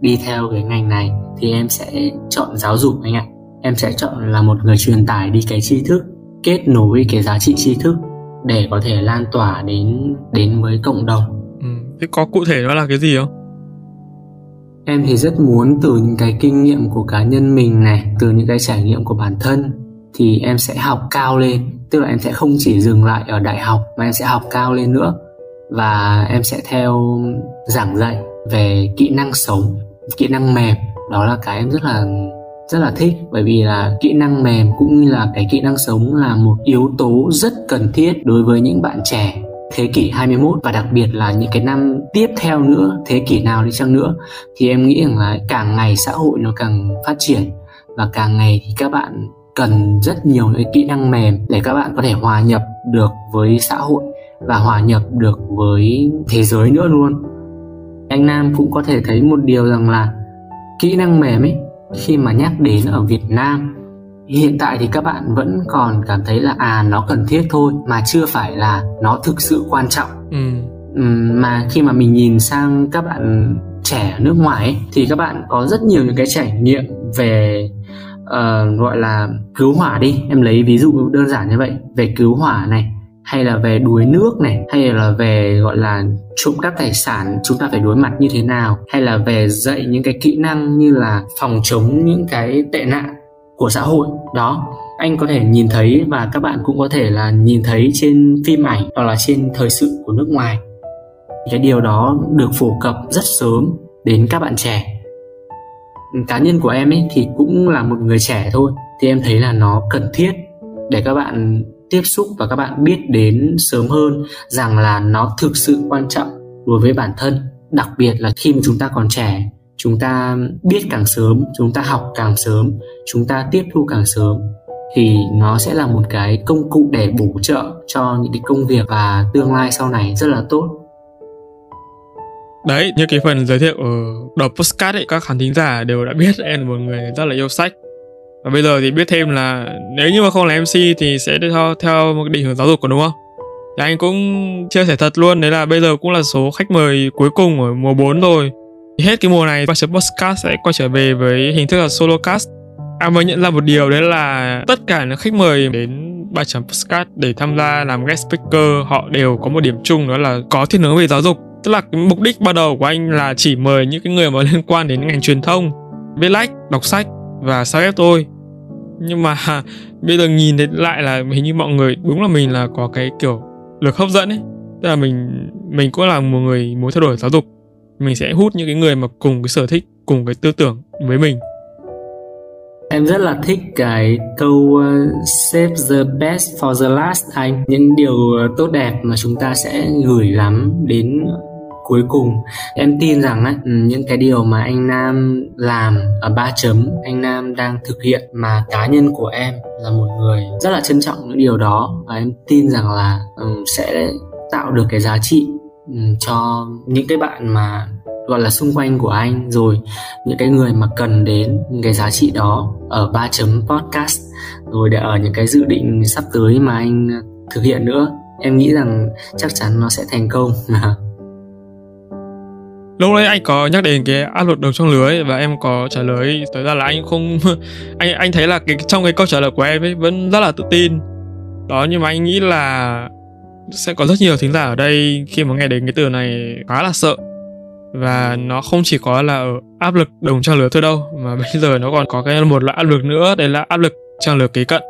đi theo cái ngành này thì em sẽ chọn giáo dục anh ạ. Em sẽ chọn là một người truyền tải đi cái tri thức kết nối cái giá trị tri thức để có thể lan tỏa đến đến với cộng đồng. Ừ. thế có cụ thể đó là cái gì không? Em thì rất muốn từ những cái kinh nghiệm của cá nhân mình này từ những cái trải nghiệm của bản thân thì em sẽ học cao lên. Tức là em sẽ không chỉ dừng lại ở đại học mà em sẽ học cao lên nữa. Và em sẽ theo giảng dạy về kỹ năng sống, kỹ năng mềm. Đó là cái em rất là rất là thích. Bởi vì là kỹ năng mềm cũng như là cái kỹ năng sống là một yếu tố rất cần thiết đối với những bạn trẻ thế kỷ 21 và đặc biệt là những cái năm tiếp theo nữa, thế kỷ nào đi chăng nữa, thì em nghĩ rằng là càng ngày xã hội nó càng phát triển và càng ngày thì các bạn cần rất nhiều những kỹ năng mềm để các bạn có thể hòa nhập được với xã hội và hòa nhập được với thế giới nữa luôn anh nam cũng có thể thấy một điều rằng là kỹ năng mềm ấy khi mà nhắc đến ở việt nam hiện tại thì các bạn vẫn còn cảm thấy là à nó cần thiết thôi mà chưa phải là nó thực sự quan trọng ừ. mà khi mà mình nhìn sang các bạn trẻ ở nước ngoài ấy, thì các bạn có rất nhiều những cái trải nghiệm về uh, gọi là cứu hỏa đi. Em lấy ví dụ đơn giản như vậy. Về cứu hỏa này hay là về đuối nước này hay là về gọi là trộm cắp tài sản chúng ta phải đối mặt như thế nào? Hay là về dạy những cái kỹ năng như là phòng chống những cái tệ nạn của xã hội? Đó anh có thể nhìn thấy và các bạn cũng có thể là nhìn thấy trên phim ảnh hoặc là trên thời sự của nước ngoài. Cái điều đó được phổ cập rất sớm đến các bạn trẻ cá nhân của em ấy thì cũng là một người trẻ thôi, thì em thấy là nó cần thiết để các bạn tiếp xúc và các bạn biết đến sớm hơn rằng là nó thực sự quan trọng đối với bản thân. Đặc biệt là khi mà chúng ta còn trẻ, chúng ta biết càng sớm, chúng ta học càng sớm, chúng ta tiếp thu càng sớm thì nó sẽ là một cái công cụ để bổ trợ cho những cái công việc và tương lai sau này rất là tốt. Đấy, như cái phần giới thiệu ờ, ở đầu postcard ấy, các khán thính giả đều đã biết em là một người rất là yêu sách. Và bây giờ thì biết thêm là nếu như mà không là MC thì sẽ theo theo một định hướng giáo dục của đúng không? Thì anh cũng chia sẻ thật luôn, đấy là bây giờ cũng là số khách mời cuối cùng ở mùa 4 rồi. Thì hết cái mùa này, Bachelor chấm podcast sẽ quay trở về với hình thức là solo cast. Anh mới nhận ra một điều đấy là tất cả những khách mời đến ba chấm podcast để tham gia làm guest speaker họ đều có một điểm chung đó là có thiên hướng về giáo dục tức là cái mục đích ban đầu của anh là chỉ mời những cái người mà liên quan đến ngành truyền thông viết lách đọc sách và sao ép tôi nhưng mà bây giờ nhìn thấy lại là hình như mọi người đúng là mình là có cái kiểu lực hấp dẫn ấy. Tức là mình mình cũng là một người muốn thay đổi giáo dục. Mình sẽ hút những cái người mà cùng cái sở thích cùng cái tư tưởng với mình. Em rất là thích cái câu uh, save the best for the last anh. Những điều tốt đẹp mà chúng ta sẽ gửi gắm đến cuối cùng. Em tin rằng ấy, ừ, những cái điều mà anh Nam làm ở ba chấm anh Nam đang thực hiện mà cá nhân của em là một người rất là trân trọng những điều đó và em tin rằng là um, sẽ tạo được cái giá trị um, cho những cái bạn mà gọi là xung quanh của anh rồi những cái người mà cần đến những cái giá trị đó ở ba chấm podcast rồi để ở những cái dự định sắp tới mà anh thực hiện nữa. Em nghĩ rằng chắc chắn nó sẽ thành công. lúc đấy anh có nhắc đến cái áp lực đường trong lưới và em có trả lời tới ra là anh không, anh anh thấy là cái trong cái câu trả lời của em ấy vẫn rất là tự tin. Đó, nhưng mà anh nghĩ là sẽ có rất nhiều thính giả ở đây khi mà nghe đến cái từ này khá là sợ. Và nó không chỉ có là ở áp lực đồng trang lứa thôi đâu, mà bây giờ nó còn có cái một loại áp lực nữa, đấy là áp lực trang lứa kế cận.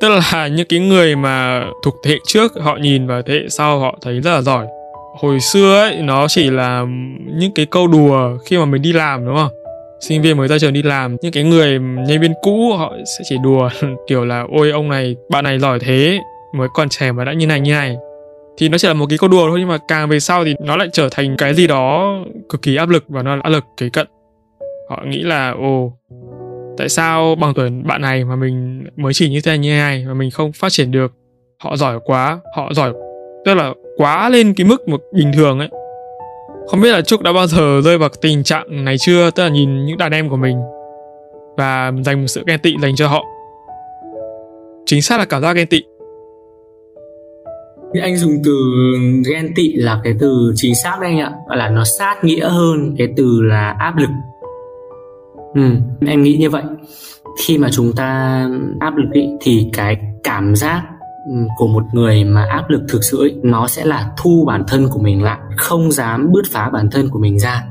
Tức là những cái người mà thuộc thế hệ trước họ nhìn vào thế hệ sau họ thấy rất là giỏi hồi xưa ấy, nó chỉ là những cái câu đùa khi mà mình đi làm, đúng không? Sinh viên mới ra trường đi làm, những cái người nhân viên cũ họ sẽ chỉ đùa, kiểu là, ôi, ông này, bạn này giỏi thế, mới còn trẻ mà đã như này như này. Thì nó chỉ là một cái câu đùa thôi, nhưng mà càng về sau thì nó lại trở thành cái gì đó cực kỳ áp lực và nó là áp lực kế cận. Họ nghĩ là, ồ, tại sao bằng tuổi bạn này mà mình mới chỉ như thế này, như này mà mình không phát triển được? Họ giỏi quá, họ giỏi. Tức là quá lên cái mức một bình thường ấy. Không biết là trúc đã bao giờ rơi vào tình trạng này chưa? Tức là nhìn những đàn em của mình và dành một sự ghen tị dành cho họ. Chính xác là cảm giác ghen tị. Anh dùng từ ghen tị là cái từ chính xác đấy anh ạ. Gọi là nó sát nghĩa hơn cái từ là áp lực. Ừ em nghĩ như vậy. Khi mà chúng ta áp lực ý, thì cái cảm giác của một người mà áp lực thực sự ấy, nó sẽ là thu bản thân của mình lại không dám bứt phá bản thân của mình ra.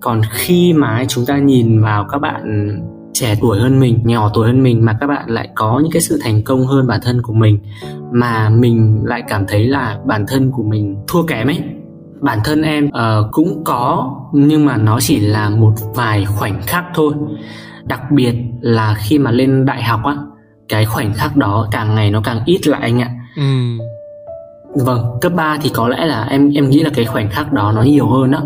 Còn khi mà chúng ta nhìn vào các bạn trẻ tuổi hơn mình nhỏ tuổi hơn mình mà các bạn lại có những cái sự thành công hơn bản thân của mình mà mình lại cảm thấy là bản thân của mình thua kém ấy. Bản thân em uh, cũng có nhưng mà nó chỉ là một vài khoảnh khắc thôi. Đặc biệt là khi mà lên đại học á cái khoảnh khắc đó càng ngày nó càng ít lại anh ạ. Ừ. vâng cấp 3 thì có lẽ là em em nghĩ là cái khoảnh khắc đó nó nhiều hơn đó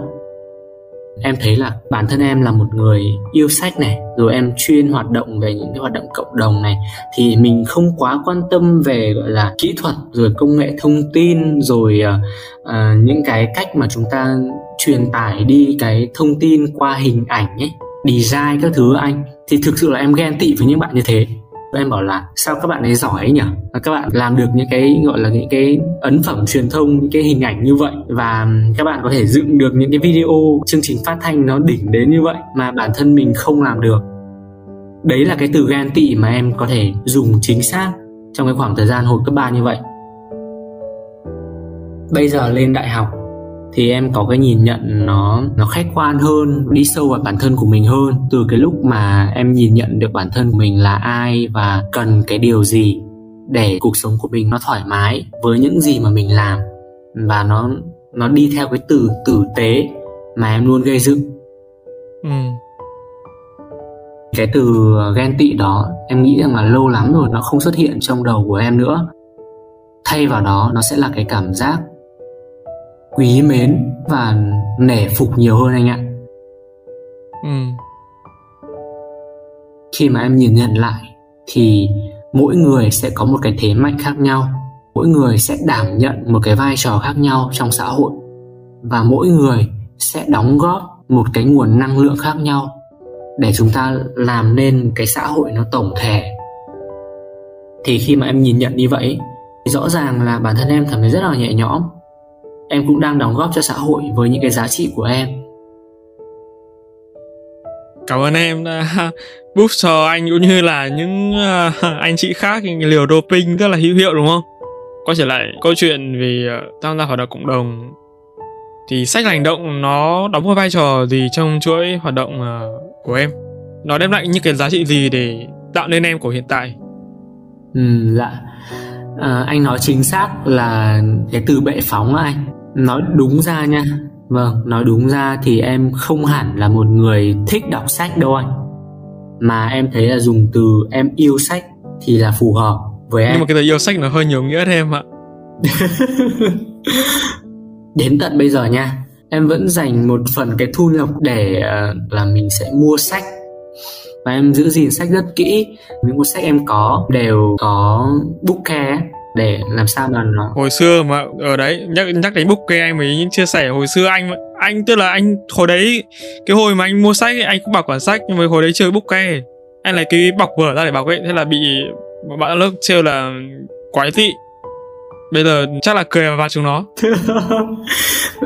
em thấy là bản thân em là một người yêu sách này rồi em chuyên hoạt động về những cái hoạt động cộng đồng này thì mình không quá quan tâm về gọi là kỹ thuật rồi công nghệ thông tin rồi uh, uh, những cái cách mà chúng ta truyền tải đi cái thông tin qua hình ảnh ấy design các thứ anh. Thì thực sự là em ghen tị với những bạn như thế em bảo là, sao các bạn ấy giỏi ấy nhỉ? Các bạn làm được những cái, gọi là, những cái ấn phẩm truyền thông, những cái hình ảnh như vậy và các bạn có thể dựng được những cái video, chương trình phát thanh nó đỉnh đến như vậy mà bản thân mình không làm được. Đấy là cái từ ghen tị mà em có thể dùng chính xác trong cái khoảng thời gian hồi cấp 3 như vậy. Bây giờ lên đại học thì em có cái nhìn nhận nó nó khách quan hơn đi sâu vào bản thân của mình hơn. Từ cái lúc mà em nhìn nhận được bản thân của mình là ai và cần cái điều gì để cuộc sống của mình nó thoải mái với những gì mà mình làm. Và nó nó đi theo cái từ tử tế mà em luôn gây dựng. Ừ. cái từ ghen tị đó em nghĩ rằng là lâu lắm rồi nó không xuất hiện trong đầu của em nữa. Thay vào đó nó sẽ là cái cảm giác quý mến và nể phục nhiều hơn anh ạ. Ừ. khi mà em nhìn nhận lại thì mỗi người sẽ có một cái thế mạnh khác nhau mỗi người sẽ đảm nhận một cái vai trò khác nhau trong xã hội và mỗi người sẽ đóng góp một cái nguồn năng lượng khác nhau để chúng ta làm nên cái xã hội nó tổng thể. Thì khi mà em nhìn nhận như vậy thì rõ ràng là bản thân em cảm thấy rất là nhẹ nhõm em cũng đang đóng góp cho xã hội với những cái giá trị của em. Cảm ơn em đã boost cho anh cũng như là những uh, anh chị khác những liều doping rất là hữu hiệu đúng không? Quay trở lại câu chuyện về uh, tham gia hoạt động cộng đồng. Thì sách hành động nó đóng một vai trò gì trong chuỗi hoạt động uh, của em? Nó đem lại những cái giá trị gì để tạo nên em của hiện tại? Ừ dạ. À, anh nói chính xác là cái từ bệ phóng anh nói đúng ra nha. Vâng nói đúng ra thì em không hẳn là một người thích đọc sách đâu anh. Mà em thấy là dùng từ em yêu sách thì là phù hợp với em. nhưng mà cái từ yêu sách nó hơi nhiều nghĩa thêm ạ. Đến tận bây giờ nha em vẫn dành một phần cái thu nhập để uh, là mình sẽ mua sách. Và em giữ gìn sách rất kỹ. Những cuốn sách em có đều có book care để làm sao mà nó hồi xưa mà ở đấy nhắc nhắc đến book care anh mới chia sẻ hồi xưa anh anh tức là anh hồi đấy cái hồi mà anh mua sách ấy, anh cũng bảo quản sách nhưng mà hồi đấy chơi book care anh lấy cái bọc vở ra để bọc ấy thế là bị bạn lớp trêu là quái thị. Bây giờ chắc là cười vào chúng nó.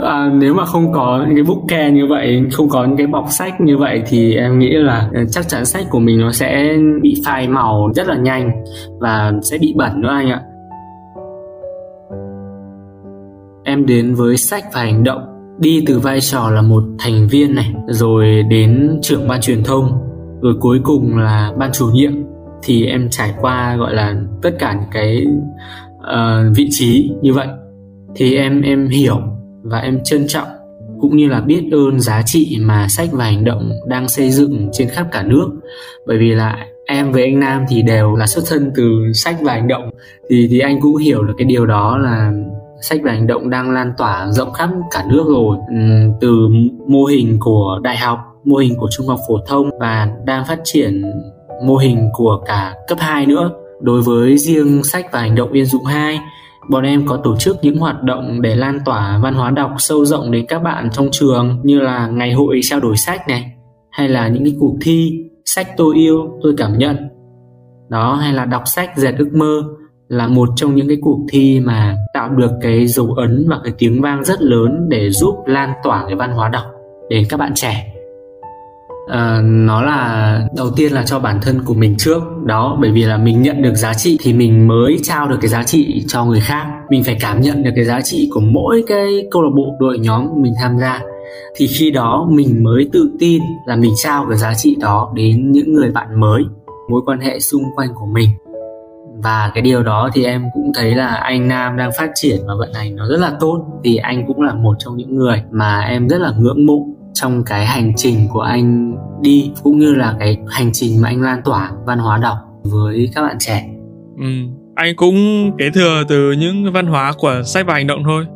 À, nếu mà không có những cái book care như vậy không có những cái bọc sách như vậy thì em nghĩ là chắc chắn sách của mình nó sẽ bị phai màu rất là nhanh và sẽ bị bẩn nữa anh ạ em đến với sách và hành động. Đi từ vai trò là một thành viên này rồi đến trưởng ban truyền thông rồi cuối cùng là ban chủ nhiệm thì em trải qua gọi là tất cả những cái uh, vị trí như vậy. Thì em em hiểu và em trân trọng cũng như là biết ơn giá trị mà sách và hành động đang xây dựng trên khắp cả nước. Bởi vì là em với anh Nam thì đều là xuất thân từ sách và hành động thì thì anh cũng hiểu được cái điều đó là sách và hành động đang lan tỏa rộng khắp cả nước rồi. Ừ, từ mô hình của đại học, mô hình của trung học phổ thông và đang phát triển mô hình của cả cấp 2 nữa. Đối với riêng sách và hành động Yên Dụng 2 bọn em có tổ chức những hoạt động để lan tỏa văn hóa đọc sâu rộng đến các bạn trong trường, như là ngày hội trao đổi sách này, hay là những cái cuộc thi sách tôi yêu, tôi cảm nhận. Đó, hay là đọc sách dệt ước mơ là một trong những cái cuộc thi mà tạo được cái dấu ấn và cái tiếng vang rất lớn để giúp lan tỏa cái văn hóa đọc đến các bạn trẻ. À, nó là đầu tiên là cho bản thân của mình trước đó bởi vì là mình nhận được giá trị thì mình mới trao được cái giá trị cho người khác. Mình phải cảm nhận được cái giá trị của mỗi cái câu lạc bộ đội nhóm mình tham gia. Thì khi đó mình mới tự tin là mình trao cái giá trị đó đến những người bạn mới mối quan hệ xung quanh của mình và cái điều đó thì em cũng thấy là anh Nam đang phát triển và vận hành nó rất là tốt thì anh cũng là một trong những người mà em rất là ngưỡng mộ trong cái hành trình của anh đi cũng như là cái hành trình mà anh lan tỏa văn hóa đọc với các bạn trẻ. Ừ, anh cũng kế thừa từ những văn hóa của sách và hành động thôi.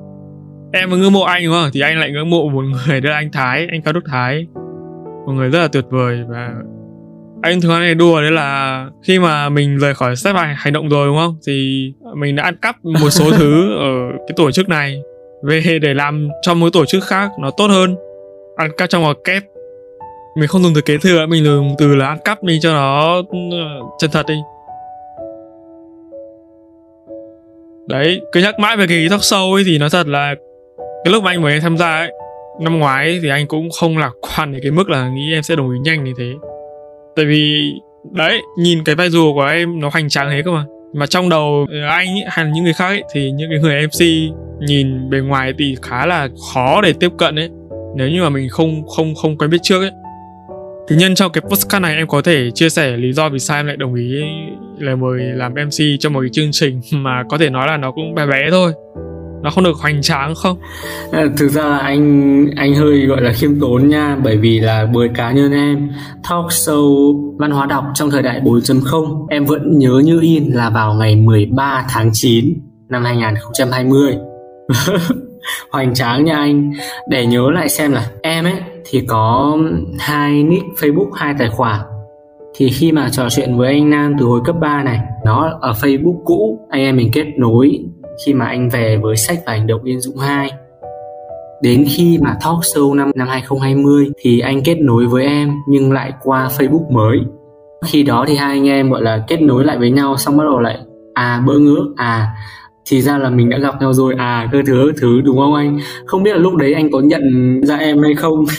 Em ngưỡng mộ anh đúng không? Thì anh lại ngưỡng mộ một người đó là anh Thái, anh Cao Đức Thái. Một người rất là tuyệt vời và anh thường hay đùa đấy là khi mà mình rời khỏi sách và hành động rồi đúng không? Thì mình đã ăn cắp một số thứ ở cái tổ chức này về để làm cho một tổ chức khác nó tốt hơn. Ăn cắp trong kép mình không dùng từ kế thừa mình dùng từ là ăn cắp đi cho nó ừ, chân thật đi. Đấy cứ nhắc mãi về cái talk show ấy thì nó thật là cái lúc mà anh mới tham gia ấy năm ngoái ấy, thì anh cũng không lạc quan đến cái mức là nghĩ em sẽ đồng ý nhanh như thế tại vì đấy nhìn cái vai rùa của em nó hoành tráng thế cơ mà. Mà trong đầu ờ, anh ấy, hay là những người khác ấy, thì những cái người MC nhìn bề ngoài thì khá là khó để tiếp cận ấy. Nếu như mà mình không không không quen biết trước ấy. Thì nhân trong cái postcard này em có thể chia sẻ lý do vì sao em lại đồng ý lời mời làm MC cho một cái chương trình mà có thể nói là nó cũng bé bé thôi nó không được hoành tráng không? À, thực ra là anh anh hơi gọi là khiêm tốn nha bởi vì là với cá nhân em talk show văn hóa đọc trong thời đại 4.0 em vẫn nhớ như in là vào ngày 13 tháng 9 năm 2020 hoành tráng nha anh. Để nhớ lại xem là em ấy thì có hai nick Facebook hai tài khoản. Thì khi mà trò chuyện với anh Nam từ hồi cấp 3 này nó ở Facebook cũ anh em mình kết nối khi mà anh về với sách và hành động Yên Dũng 2 Đến khi mà talk show năm năm 2020 thì anh kết nối với em nhưng lại qua Facebook mới. Khi đó thì hai anh em, gọi là, kết nối lại với nhau xong bắt đầu lại à bỡ ngỡ à thì ra là mình đã gặp nhau rồi à cơ thứ thứ, đúng không anh? Không biết là lúc đấy anh có nhận ra em hay không?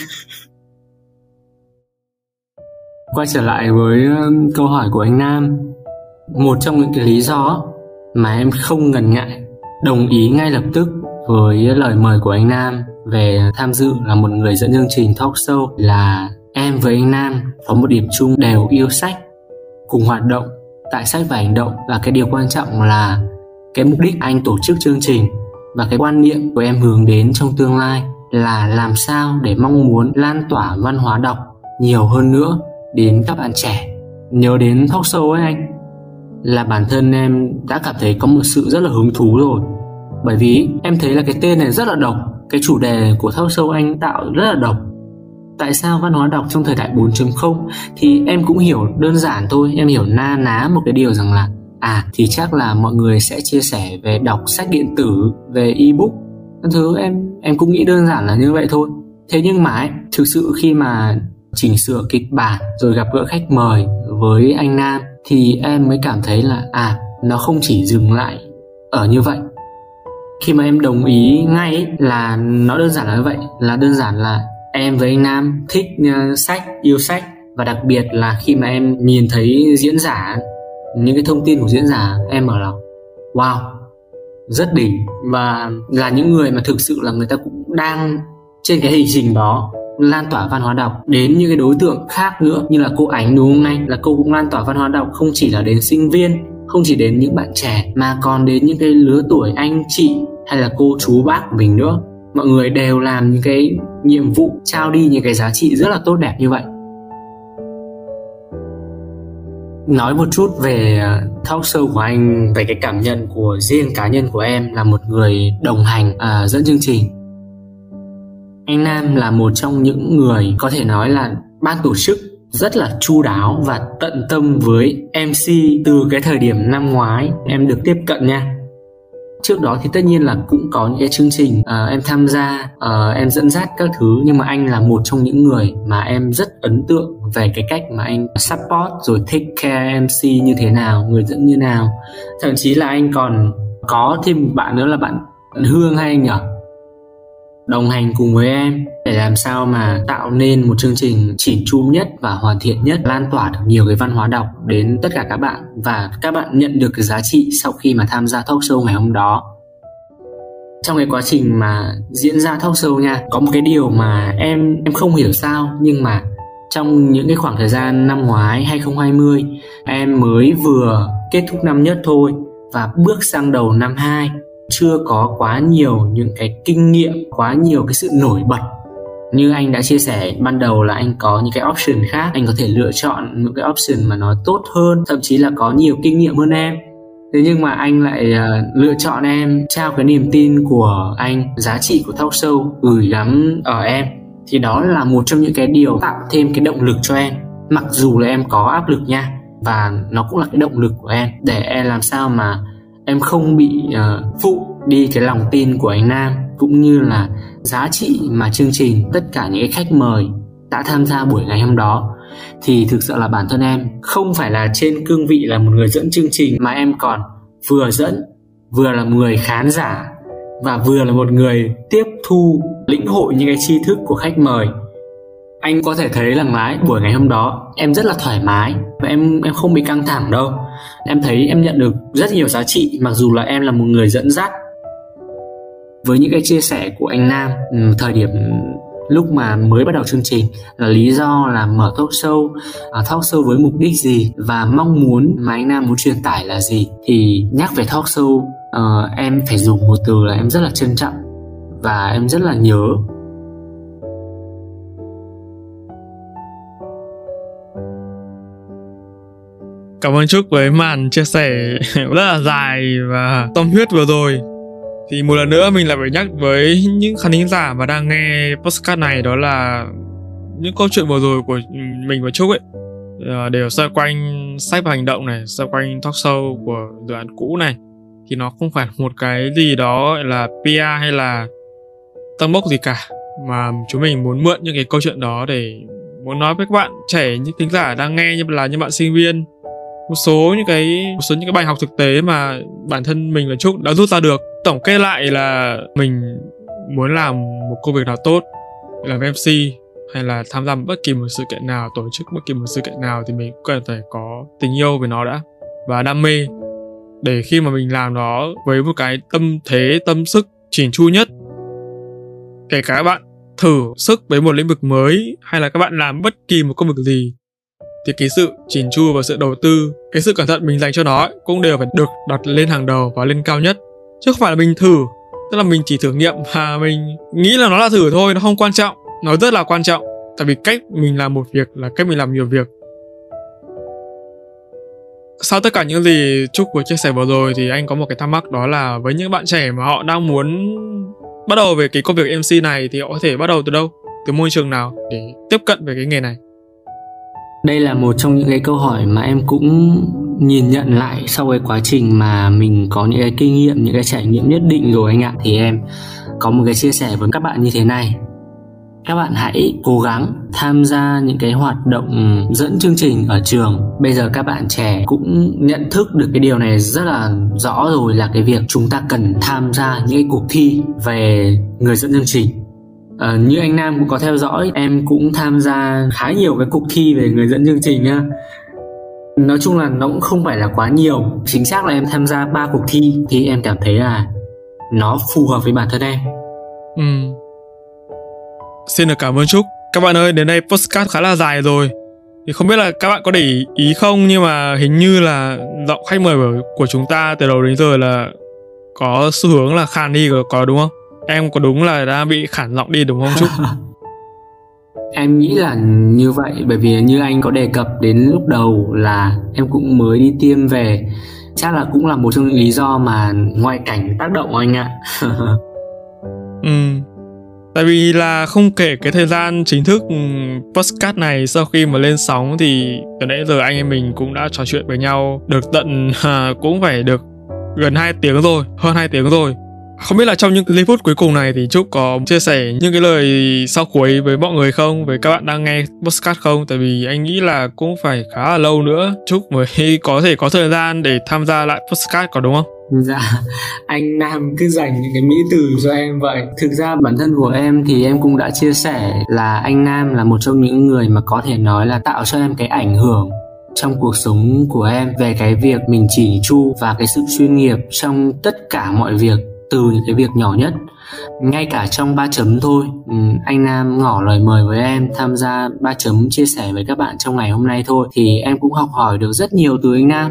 Quay trở lại với câu hỏi của anh nam. Một trong những cái lý do mà em không ngần ngại đồng ý ngay lập tức với lời mời của anh Nam về tham dự là một người dẫn chương trình talk show là em với anh Nam có một điểm chung đều yêu sách, cùng hoạt động. Tại sách và hành động và cái điều quan trọng là cái mục đích anh tổ chức chương trình và cái quan niệm của em hướng đến trong tương lai là làm sao để mong muốn lan tỏa văn hóa đọc nhiều hơn nữa đến các bạn trẻ. Nhớ đến talk show ấy anh là bản thân em đã cảm thấy có một sự rất là hứng thú rồi. Bởi vì em thấy là cái tên này rất là độc cái chủ đề của thao sâu anh tạo rất là độc. Tại sao văn hóa đọc trong thời đại 4.0 thì em cũng hiểu đơn giản thôi em hiểu na ná một cái điều rằng là à thì chắc là mọi người sẽ chia sẻ về đọc sách điện tử về ebook. Thứ em em cũng nghĩ đơn giản là như vậy thôi. Thế nhưng mà ấy, thực sự khi mà chỉnh sửa kịch bản rồi gặp gỡ khách mời với anh nam thì em mới cảm thấy là à nó không chỉ dừng lại ở như vậy. Khi mà em đồng ý ngay ấy, là nó đơn giản là như vậy là đơn giản là em với anh nam thích uh, sách yêu sách và đặc biệt là khi mà em nhìn thấy diễn giả những cái thông tin của diễn giả em ở là wow rất đỉnh. Và là những người mà thực sự là người ta cũng đang trên cái hành trình đó lan tỏa văn hóa đọc đến những cái đối tượng khác nữa như là cô ánh đúng không anh? Là cô cũng lan tỏa văn hóa đọc không chỉ là đến sinh viên không chỉ đến những bạn trẻ mà còn đến những cái lứa tuổi anh chị hay là cô chú bác của mình nữa. Mọi người đều làm những cái nhiệm vụ trao đi những cái giá trị rất là tốt đẹp như vậy. Nói một chút về à, talk show của anh về cái cảm nhận của riêng cá nhân của em là một người đồng hành à, dẫn chương trình anh Nam là một trong những người có thể nói là ban tổ chức rất là chu đáo và tận tâm với MC từ cái thời điểm năm ngoái em được tiếp cận nha. Trước đó thì tất nhiên là cũng có những cái chương trình uh, em tham gia uh, em dẫn dắt các thứ nhưng mà anh là một trong những người mà em rất ấn tượng về cái cách mà anh support rồi take care MC như thế nào người dẫn như nào. Thậm chí là anh còn có thêm bạn nữa là bạn Hương hay anh nhỉ? Đồng hành cùng với em để làm sao mà tạo nên một chương trình chỉn chu nhất và hoàn thiện nhất, lan tỏa được nhiều cái văn hóa đọc đến tất cả các bạn và các bạn nhận được cái giá trị sau khi mà tham gia talk show ngày hôm đó. Trong cái quá trình mà diễn ra talk show nha, có một cái điều mà em em không hiểu sao, nhưng mà trong những cái khoảng thời gian năm ngoái 2020 em mới vừa kết thúc năm nhất thôi và bước sang đầu năm 2 chưa có quá nhiều những cái kinh nghiệm quá nhiều cái sự nổi bật. Như anh đã chia sẻ ban đầu là anh có những cái option khác anh có thể lựa chọn những cái option mà nó tốt hơn thậm chí là có nhiều kinh nghiệm hơn em. Thế nhưng mà anh lại uh, lựa chọn em trao cái niềm tin của anh giá trị của talk show gửi gắm ở em. Thì đó là một trong những cái điều tạo thêm cái động lực cho em. Mặc dù là em có áp lực nha và nó cũng là cái động lực của em để em làm sao mà em không bị uh, phụ đi cái lòng tin của anh Nam cũng như là giá trị mà chương trình tất cả những cái khách mời đã tham gia buổi ngày hôm đó. Thì thực sự là bản thân em không phải là trên cương vị là một người dẫn chương trình mà em còn vừa dẫn vừa là một người khán giả và vừa là một người tiếp thu lĩnh hội những cái tri thức của khách mời anh có thể thấy rằng lái buổi ngày hôm đó em rất là thoải mái và em em không bị căng thẳng đâu. Em thấy em nhận được rất nhiều giá trị mặc dù là em là một người dẫn dắt. Với những cái chia sẻ của anh Nam ừ, thời điểm lúc mà mới bắt đầu chương trình là lý do là mở talk show à, talk show với mục đích gì và mong muốn mà anh Nam muốn truyền tải là gì thì nhắc về talk show uh, em phải dùng một từ là em rất là trân trọng và em rất là nhớ. Cảm ơn Trúc với màn chia sẻ rất là dài và tâm huyết vừa rồi. Thì một lần nữa mình lại phải nhắc với những khán thính giả mà đang nghe podcast này đó là những câu chuyện vừa rồi của mình và Trúc ấy. Ờ, đều xoay quanh sách và hành động này, xoay quanh talk show của dự án cũ này. Thì nó không phải một cái gì đó là PR hay là tăng bốc gì cả mà chúng mình muốn mượn những cái câu chuyện đó để muốn nói với các bạn trẻ những thính giả đang nghe như là những bạn sinh viên một số những cái, một số những cái bài học thực tế mà bản thân mình là Trúc đã rút ra được. Tổng kết lại là mình muốn làm một công việc nào tốt, làm MC hay là tham gia bất kỳ một sự kiện nào, tổ chức bất kỳ một sự kiện nào thì mình cần phải có tình yêu với nó đã và đam mê. Để khi mà mình làm nó với một cái tâm thế, tâm sức chỉn chu nhất, kể cả các bạn thử sức với một lĩnh vực mới hay là các bạn làm bất kỳ một công việc gì thì cái sự chỉn chu và sự đầu tư cái sự cẩn thận mình dành cho nó ấy, cũng đều phải được đặt lên hàng đầu và lên cao nhất. Chứ không phải là mình thử tức là mình chỉ thử nghiệm và mình nghĩ là nó là thử thôi nó không quan trọng. Nó rất là quan trọng tại vì cách mình làm một việc là cách mình làm nhiều việc. Sau tất cả những gì Trúc vừa chia sẻ vừa rồi thì anh có một cái thắc mắc đó là với những bạn trẻ mà họ đang muốn bắt đầu về cái công việc MC này thì họ có thể bắt đầu từ đâu? Từ môi trường nào để tiếp cận về cái nghề này? Đây là một trong những cái câu hỏi mà em cũng nhìn nhận lại sau cái quá trình mà mình có những cái kinh nghiệm, những cái trải nghiệm nhất định rồi anh ạ. Thì em có một cái chia sẻ với các bạn như thế này. Các bạn hãy cố gắng tham gia những cái hoạt động dẫn chương trình ở trường. Bây giờ các bạn trẻ cũng nhận thức được cái điều này rất là rõ rồi là cái việc chúng ta cần tham gia những cái cuộc thi về người dẫn chương trình. À, như anh Nam cũng có theo dõi em cũng tham gia khá nhiều cái cuộc thi về người dẫn chương trình nhá. Nói chung là nó cũng không phải là quá nhiều. Chính xác là em tham gia ba cuộc thi thì em cảm thấy là nó phù hợp với bản thân em. Ừ. xin được cảm ơn trúc. Các bạn ơi đến đây postcard khá là dài rồi. Thì không biết là các bạn có để ý không nhưng mà hình như là giọng khách mời của chúng ta từ đầu đến giờ là có xu hướng là khan đi có đúng không? Em có đúng là đã bị khản giọng đi đúng không Trúc? em nghĩ là như vậy bởi vì như anh có đề cập đến lúc đầu là em cũng mới đi tiêm về. Chắc là cũng là một trong những lý do mà ngoại cảnh tác động anh ạ. Ừ. Tại vì là không kể cái thời gian chính thức ừ, postcard này sau khi mà lên sóng thì từ nãy giờ anh em mình cũng đã trò chuyện với nhau được tận à, cũng phải được gần 2 tiếng rồi hơn 2 tiếng rồi không biết là trong những giây phút cuối cùng này thì Trúc có chia sẻ những cái lời sau cuối với mọi người không? Với các bạn đang nghe podcast không? Tại vì anh nghĩ là cũng phải khá là lâu nữa Trúc mới có thể có thời gian để tham gia lại podcast có đúng không? Dạ, anh Nam cứ dành những cái mỹ từ cho em vậy. Thực ra bản thân của em thì em cũng đã chia sẻ là anh Nam là một trong những người mà có thể nói là tạo cho em cái ảnh hưởng trong cuộc sống của em về cái việc mình chỉ chu và cái sự chuyên nghiệp trong tất cả mọi việc từ những cái việc nhỏ nhất. Ngay cả trong ba chấm thôi ừ, anh Nam ngỏ lời mời với em tham gia ba chấm chia sẻ với các bạn trong ngày hôm nay thôi, thì em cũng học hỏi được rất nhiều từ anh Nam.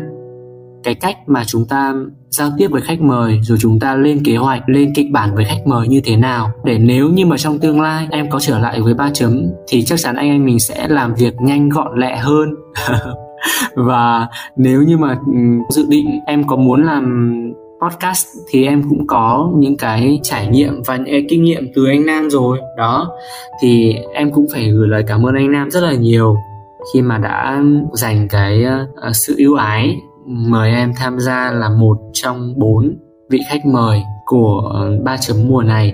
Cái cách mà chúng ta giao tiếp với khách mời, rồi chúng ta lên kế hoạch, lên kịch bản với khách mời như thế nào, để nếu như mà trong tương lai em có trở lại với ba chấm, thì chắc chắn anh em mình sẽ làm việc nhanh gọn lẹ hơn. Và nếu như mà ừ, dự định em có muốn làm podcast thì em cũng có những cái trải nghiệm và những cái kinh nghiệm từ anh Nam rồi. Đó thì em cũng phải gửi lời cảm ơn anh Nam rất là nhiều khi mà đã dành cái uh, sự ưu ái mời em tham gia là một trong bốn vị khách mời của ba chấm mùa này.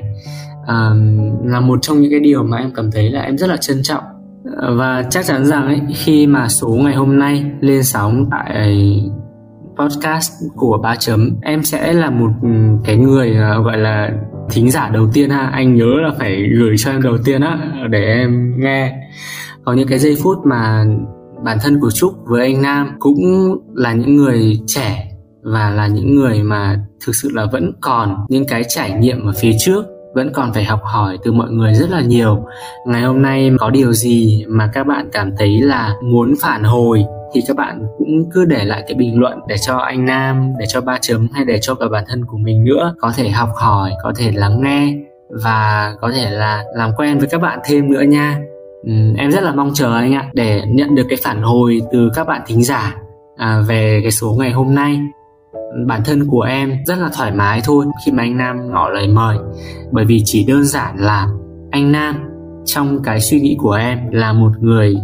Uh, là một trong những cái điều mà em cảm thấy là em rất là trân trọng. Ờ, và chắc chắn rằng ấy khi mà số ngày hôm nay lên sóng tại podcast của ba chấm. Em sẽ là một ừ, cái người ờ, gọi là thính giả đầu tiên ha. Anh nhớ là phải gửi cho em đầu tiên á, để em nghe. Có những cái giây phút mà bản thân của trúc với anh nam cũng là những người trẻ và là những người mà thực sự là vẫn còn những cái trải nghiệm ở phía trước, vẫn còn phải học hỏi từ mọi người rất là nhiều. Ngày hôm nay có điều gì mà các bạn cảm thấy là muốn phản hồi thì các bạn cũng cứ để lại cái bình luận để cho anh Nam, để cho ba chấm hay để cho cả bản thân của mình nữa có thể học hỏi, có thể lắng nghe và có thể là làm quen với các bạn thêm nữa nha. Ừ, em rất là mong chờ anh ạ để nhận được cái phản hồi từ các bạn thính giả à, về cái số ngày hôm nay bản thân của em rất là thoải mái thôi khi mà anh Nam ngỏ lời mời bởi vì chỉ đơn giản là anh Nam trong cái suy nghĩ của em là một người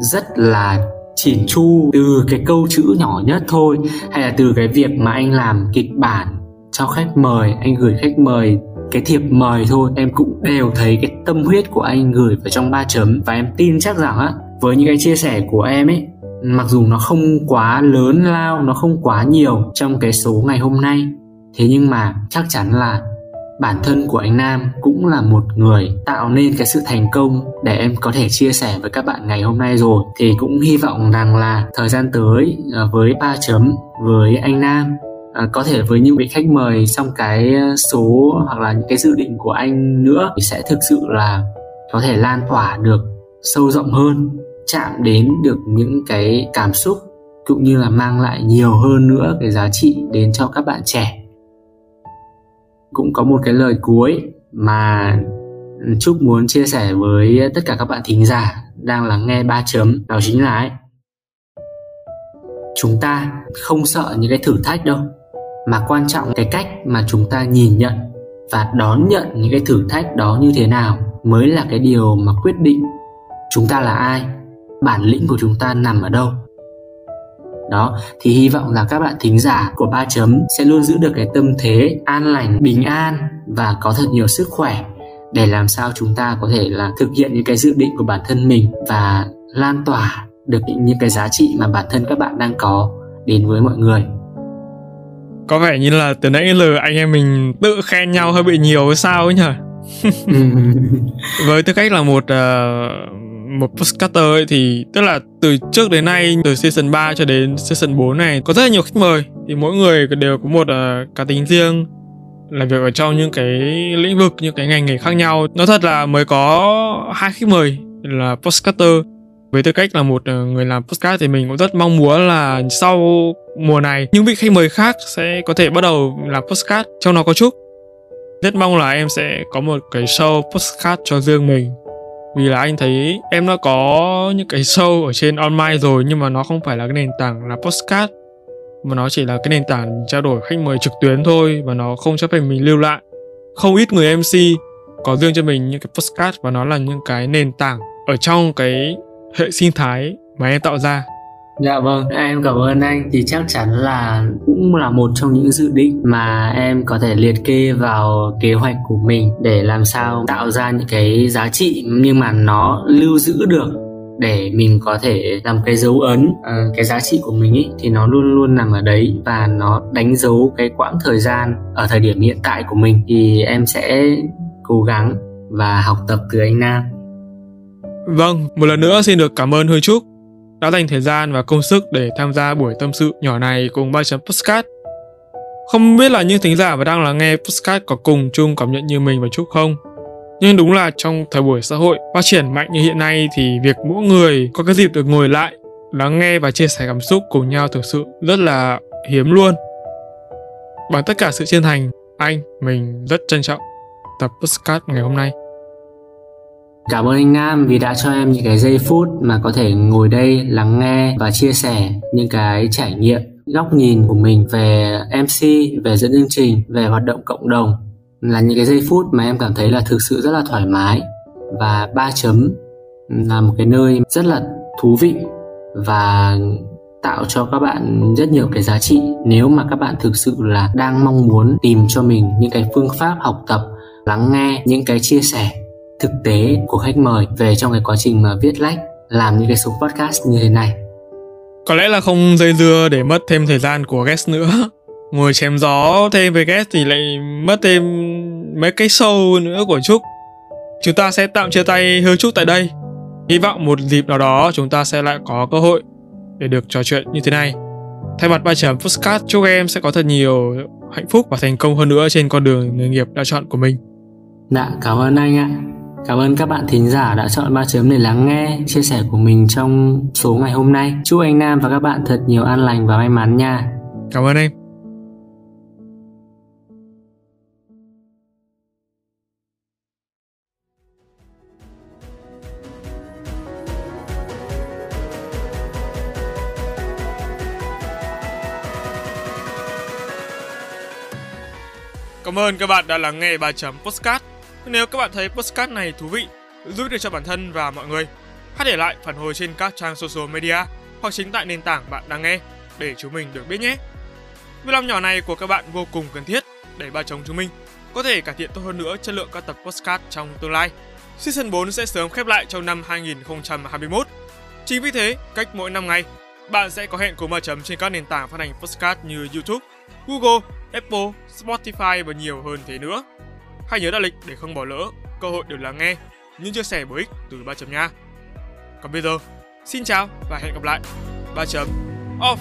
rất là chỉn chu từ cái câu chữ nhỏ nhất thôi, hay là từ cái việc mà anh làm kịch bản cho khách mời, anh gửi khách mời cái thiệp mời thôi, em cũng đều thấy cái tâm huyết của anh gửi vào trong ba chấm. Và em tin chắc rằng á, với những cái chia sẻ của em ấy, mặc dù nó không quá lớn lao, nó không quá nhiều trong cái số ngày hôm nay, thế nhưng mà chắc chắn là bản thân của anh Nam cũng là một người tạo nên cái sự thành công để em có thể chia sẻ với các bạn ngày hôm nay rồi. Thì cũng hy vọng rằng là thời gian tới à, với ba chấm với anh Nam à, có thể với những vị khách mời trong cái số hoặc là những cái dự định của anh nữa thì sẽ thực sự là có thể lan tỏa được sâu rộng hơn chạm đến được những cái cảm xúc cũng như là mang lại nhiều hơn nữa cái giá trị đến cho các bạn trẻ cũng có một cái lời cuối mà Trúc muốn chia sẻ với tất cả các bạn thính giả đang lắng nghe ba chấm đó chính là ấy, chúng ta không sợ những cái thử thách đâu mà quan trọng cái cách mà chúng ta nhìn nhận và đón nhận những cái thử thách đó như thế nào mới là cái điều mà quyết định chúng ta là ai bản lĩnh của chúng ta nằm ở đâu đó thì hy vọng là các bạn thính giả của ba chấm sẽ luôn giữ được cái tâm thế an lành bình an và có thật nhiều sức khỏe để làm sao chúng ta có thể là thực hiện những cái dự định của bản thân mình và lan tỏa được những cái giá trị mà bản thân các bạn đang có đến với mọi người. Có vẻ như là từ nãy giờ anh em mình tự khen nhau hơi bị nhiều hay sao ấy nhở với tư cách là một uh, một podcaster ấy thì tức là từ trước đến nay từ season 3 cho đến season 4 này có rất là nhiều khách mời. Thì mỗi người đều có một uh, cá tính riêng làm việc ở trong những cái lĩnh vực những cái ngành nghề khác nhau. Nó thật là mới có hai khách mời là postcarder với tư cách là một à, người làm podcast thì mình cũng rất mong muốn là sau mùa này những vị khách mời khác sẽ có thể bắt đầu làm podcast trong nó có chúc rất mong là em sẽ có một cái show podcast cho riêng mình vì là anh thấy em đã có những cái show ở trên online rồi, nhưng mà nó không phải là cái nền tảng là postcard mà nó chỉ là cái nền tảng trao đổi khách mời trực tuyến thôi, và nó không cho phép mình lưu lại. Không ít người mc có riêng cho mình những cái postcard và nó là những cái nền tảng ở trong cái hệ sinh thái mà em tạo ra. Dạ vâng, em cảm ơn anh. Thì chắc chắn là cũng là một trong những dự định mà em có thể liệt kê vào kế hoạch của mình để làm sao tạo ra những cái giá trị nhưng mà nó lưu giữ được để mình có thể làm cái dấu ấn à, cái giá trị của mình ý, thì nó luôn luôn nằm ở đấy và nó đánh dấu cái quãng thời gian ở thời điểm hiện tại của mình. Thì em sẽ cố gắng và học tập từ anh Nam. Vâng, một lần nữa xin được cảm ơn Huy Trúc đã dành thời gian và công sức để tham gia buổi tâm sự nhỏ này cùng ba chấm postcard. Không biết là những thính giả và đang lắng nghe postcard có cùng chung cảm nhận như mình và Trúc không? Nhưng đúng là trong thời buổi xã hội phát triển mạnh như hiện nay thì việc mỗi người có cái dịp được ngồi lại, lắng nghe và chia sẻ cảm xúc cùng nhau thực sự rất là hiếm luôn. Bằng tất cả sự chân thành, anh, mình rất trân trọng tập postcard ngày hôm nay. Cảm ơn anh Nam vì đã cho em những cái giây phút mà có thể ngồi đây lắng nghe và chia sẻ những cái trải nghiệm, góc nhìn của mình về MC, về dẫn chương trình, về hoạt động cộng đồng. Là những cái giây phút mà em cảm thấy là thực sự rất là thoải mái và ba chấm là một cái nơi rất là thú vị và tạo cho các bạn rất nhiều cái giá trị nếu mà các bạn thực sự là đang mong muốn tìm cho mình những cái phương pháp học tập lắng nghe những cái chia sẻ thực tế của khách mời về trong cái quá trình mà viết lách làm những cái số podcast như thế này có lẽ là không dây dưa để mất thêm thời gian của guest nữa ngồi chém gió thêm với guest thì lại mất thêm mấy cái show nữa của Trúc. Chúng ta sẽ tạm chia tay hơi Trúc tại đây. Hy vọng một dịp nào đó chúng ta sẽ lại có cơ hội để được trò chuyện như thế này. Thay mặt ba chấm Postcard, chúc em sẽ có thật nhiều hạnh phúc và thành công hơn nữa trên con đường nghề nghiệp đã chọn của mình. Dạ, cảm ơn anh ạ. Cảm ơn các bạn thính giả đã chọn ba chấm để lắng nghe chia sẻ của mình trong số ngày hôm nay. Chúc anh Nam và các bạn thật nhiều an lành và may mắn nha. Cảm ơn em. Cảm ơn các bạn đã lắng nghe 3 chấm Postcard. Nếu các bạn thấy Postcard này thú vị, giúp được cho bản thân và mọi người, hãy để lại phản hồi trên các trang social media hoặc chính tại nền tảng bạn đang nghe để chúng mình được biết nhé. Việc làm nhỏ này của các bạn vô cùng cần thiết để ba chồng chúng mình có thể cải thiện tốt hơn nữa chất lượng các tập postcard trong tương lai. Season 4 sẽ sớm khép lại trong năm 2021. Chính vì thế, cách mỗi 5 ngày, bạn sẽ có hẹn cùng ba chấm trên các nền tảng phát hành postcard như YouTube, Google, Apple, Spotify và nhiều hơn thế nữa. Hãy nhớ đặt lịch để không bỏ lỡ cơ hội được lắng nghe những chia sẻ bổ ích từ ba chấm nha. Còn bây giờ, xin chào và hẹn gặp lại. Ba chấm off.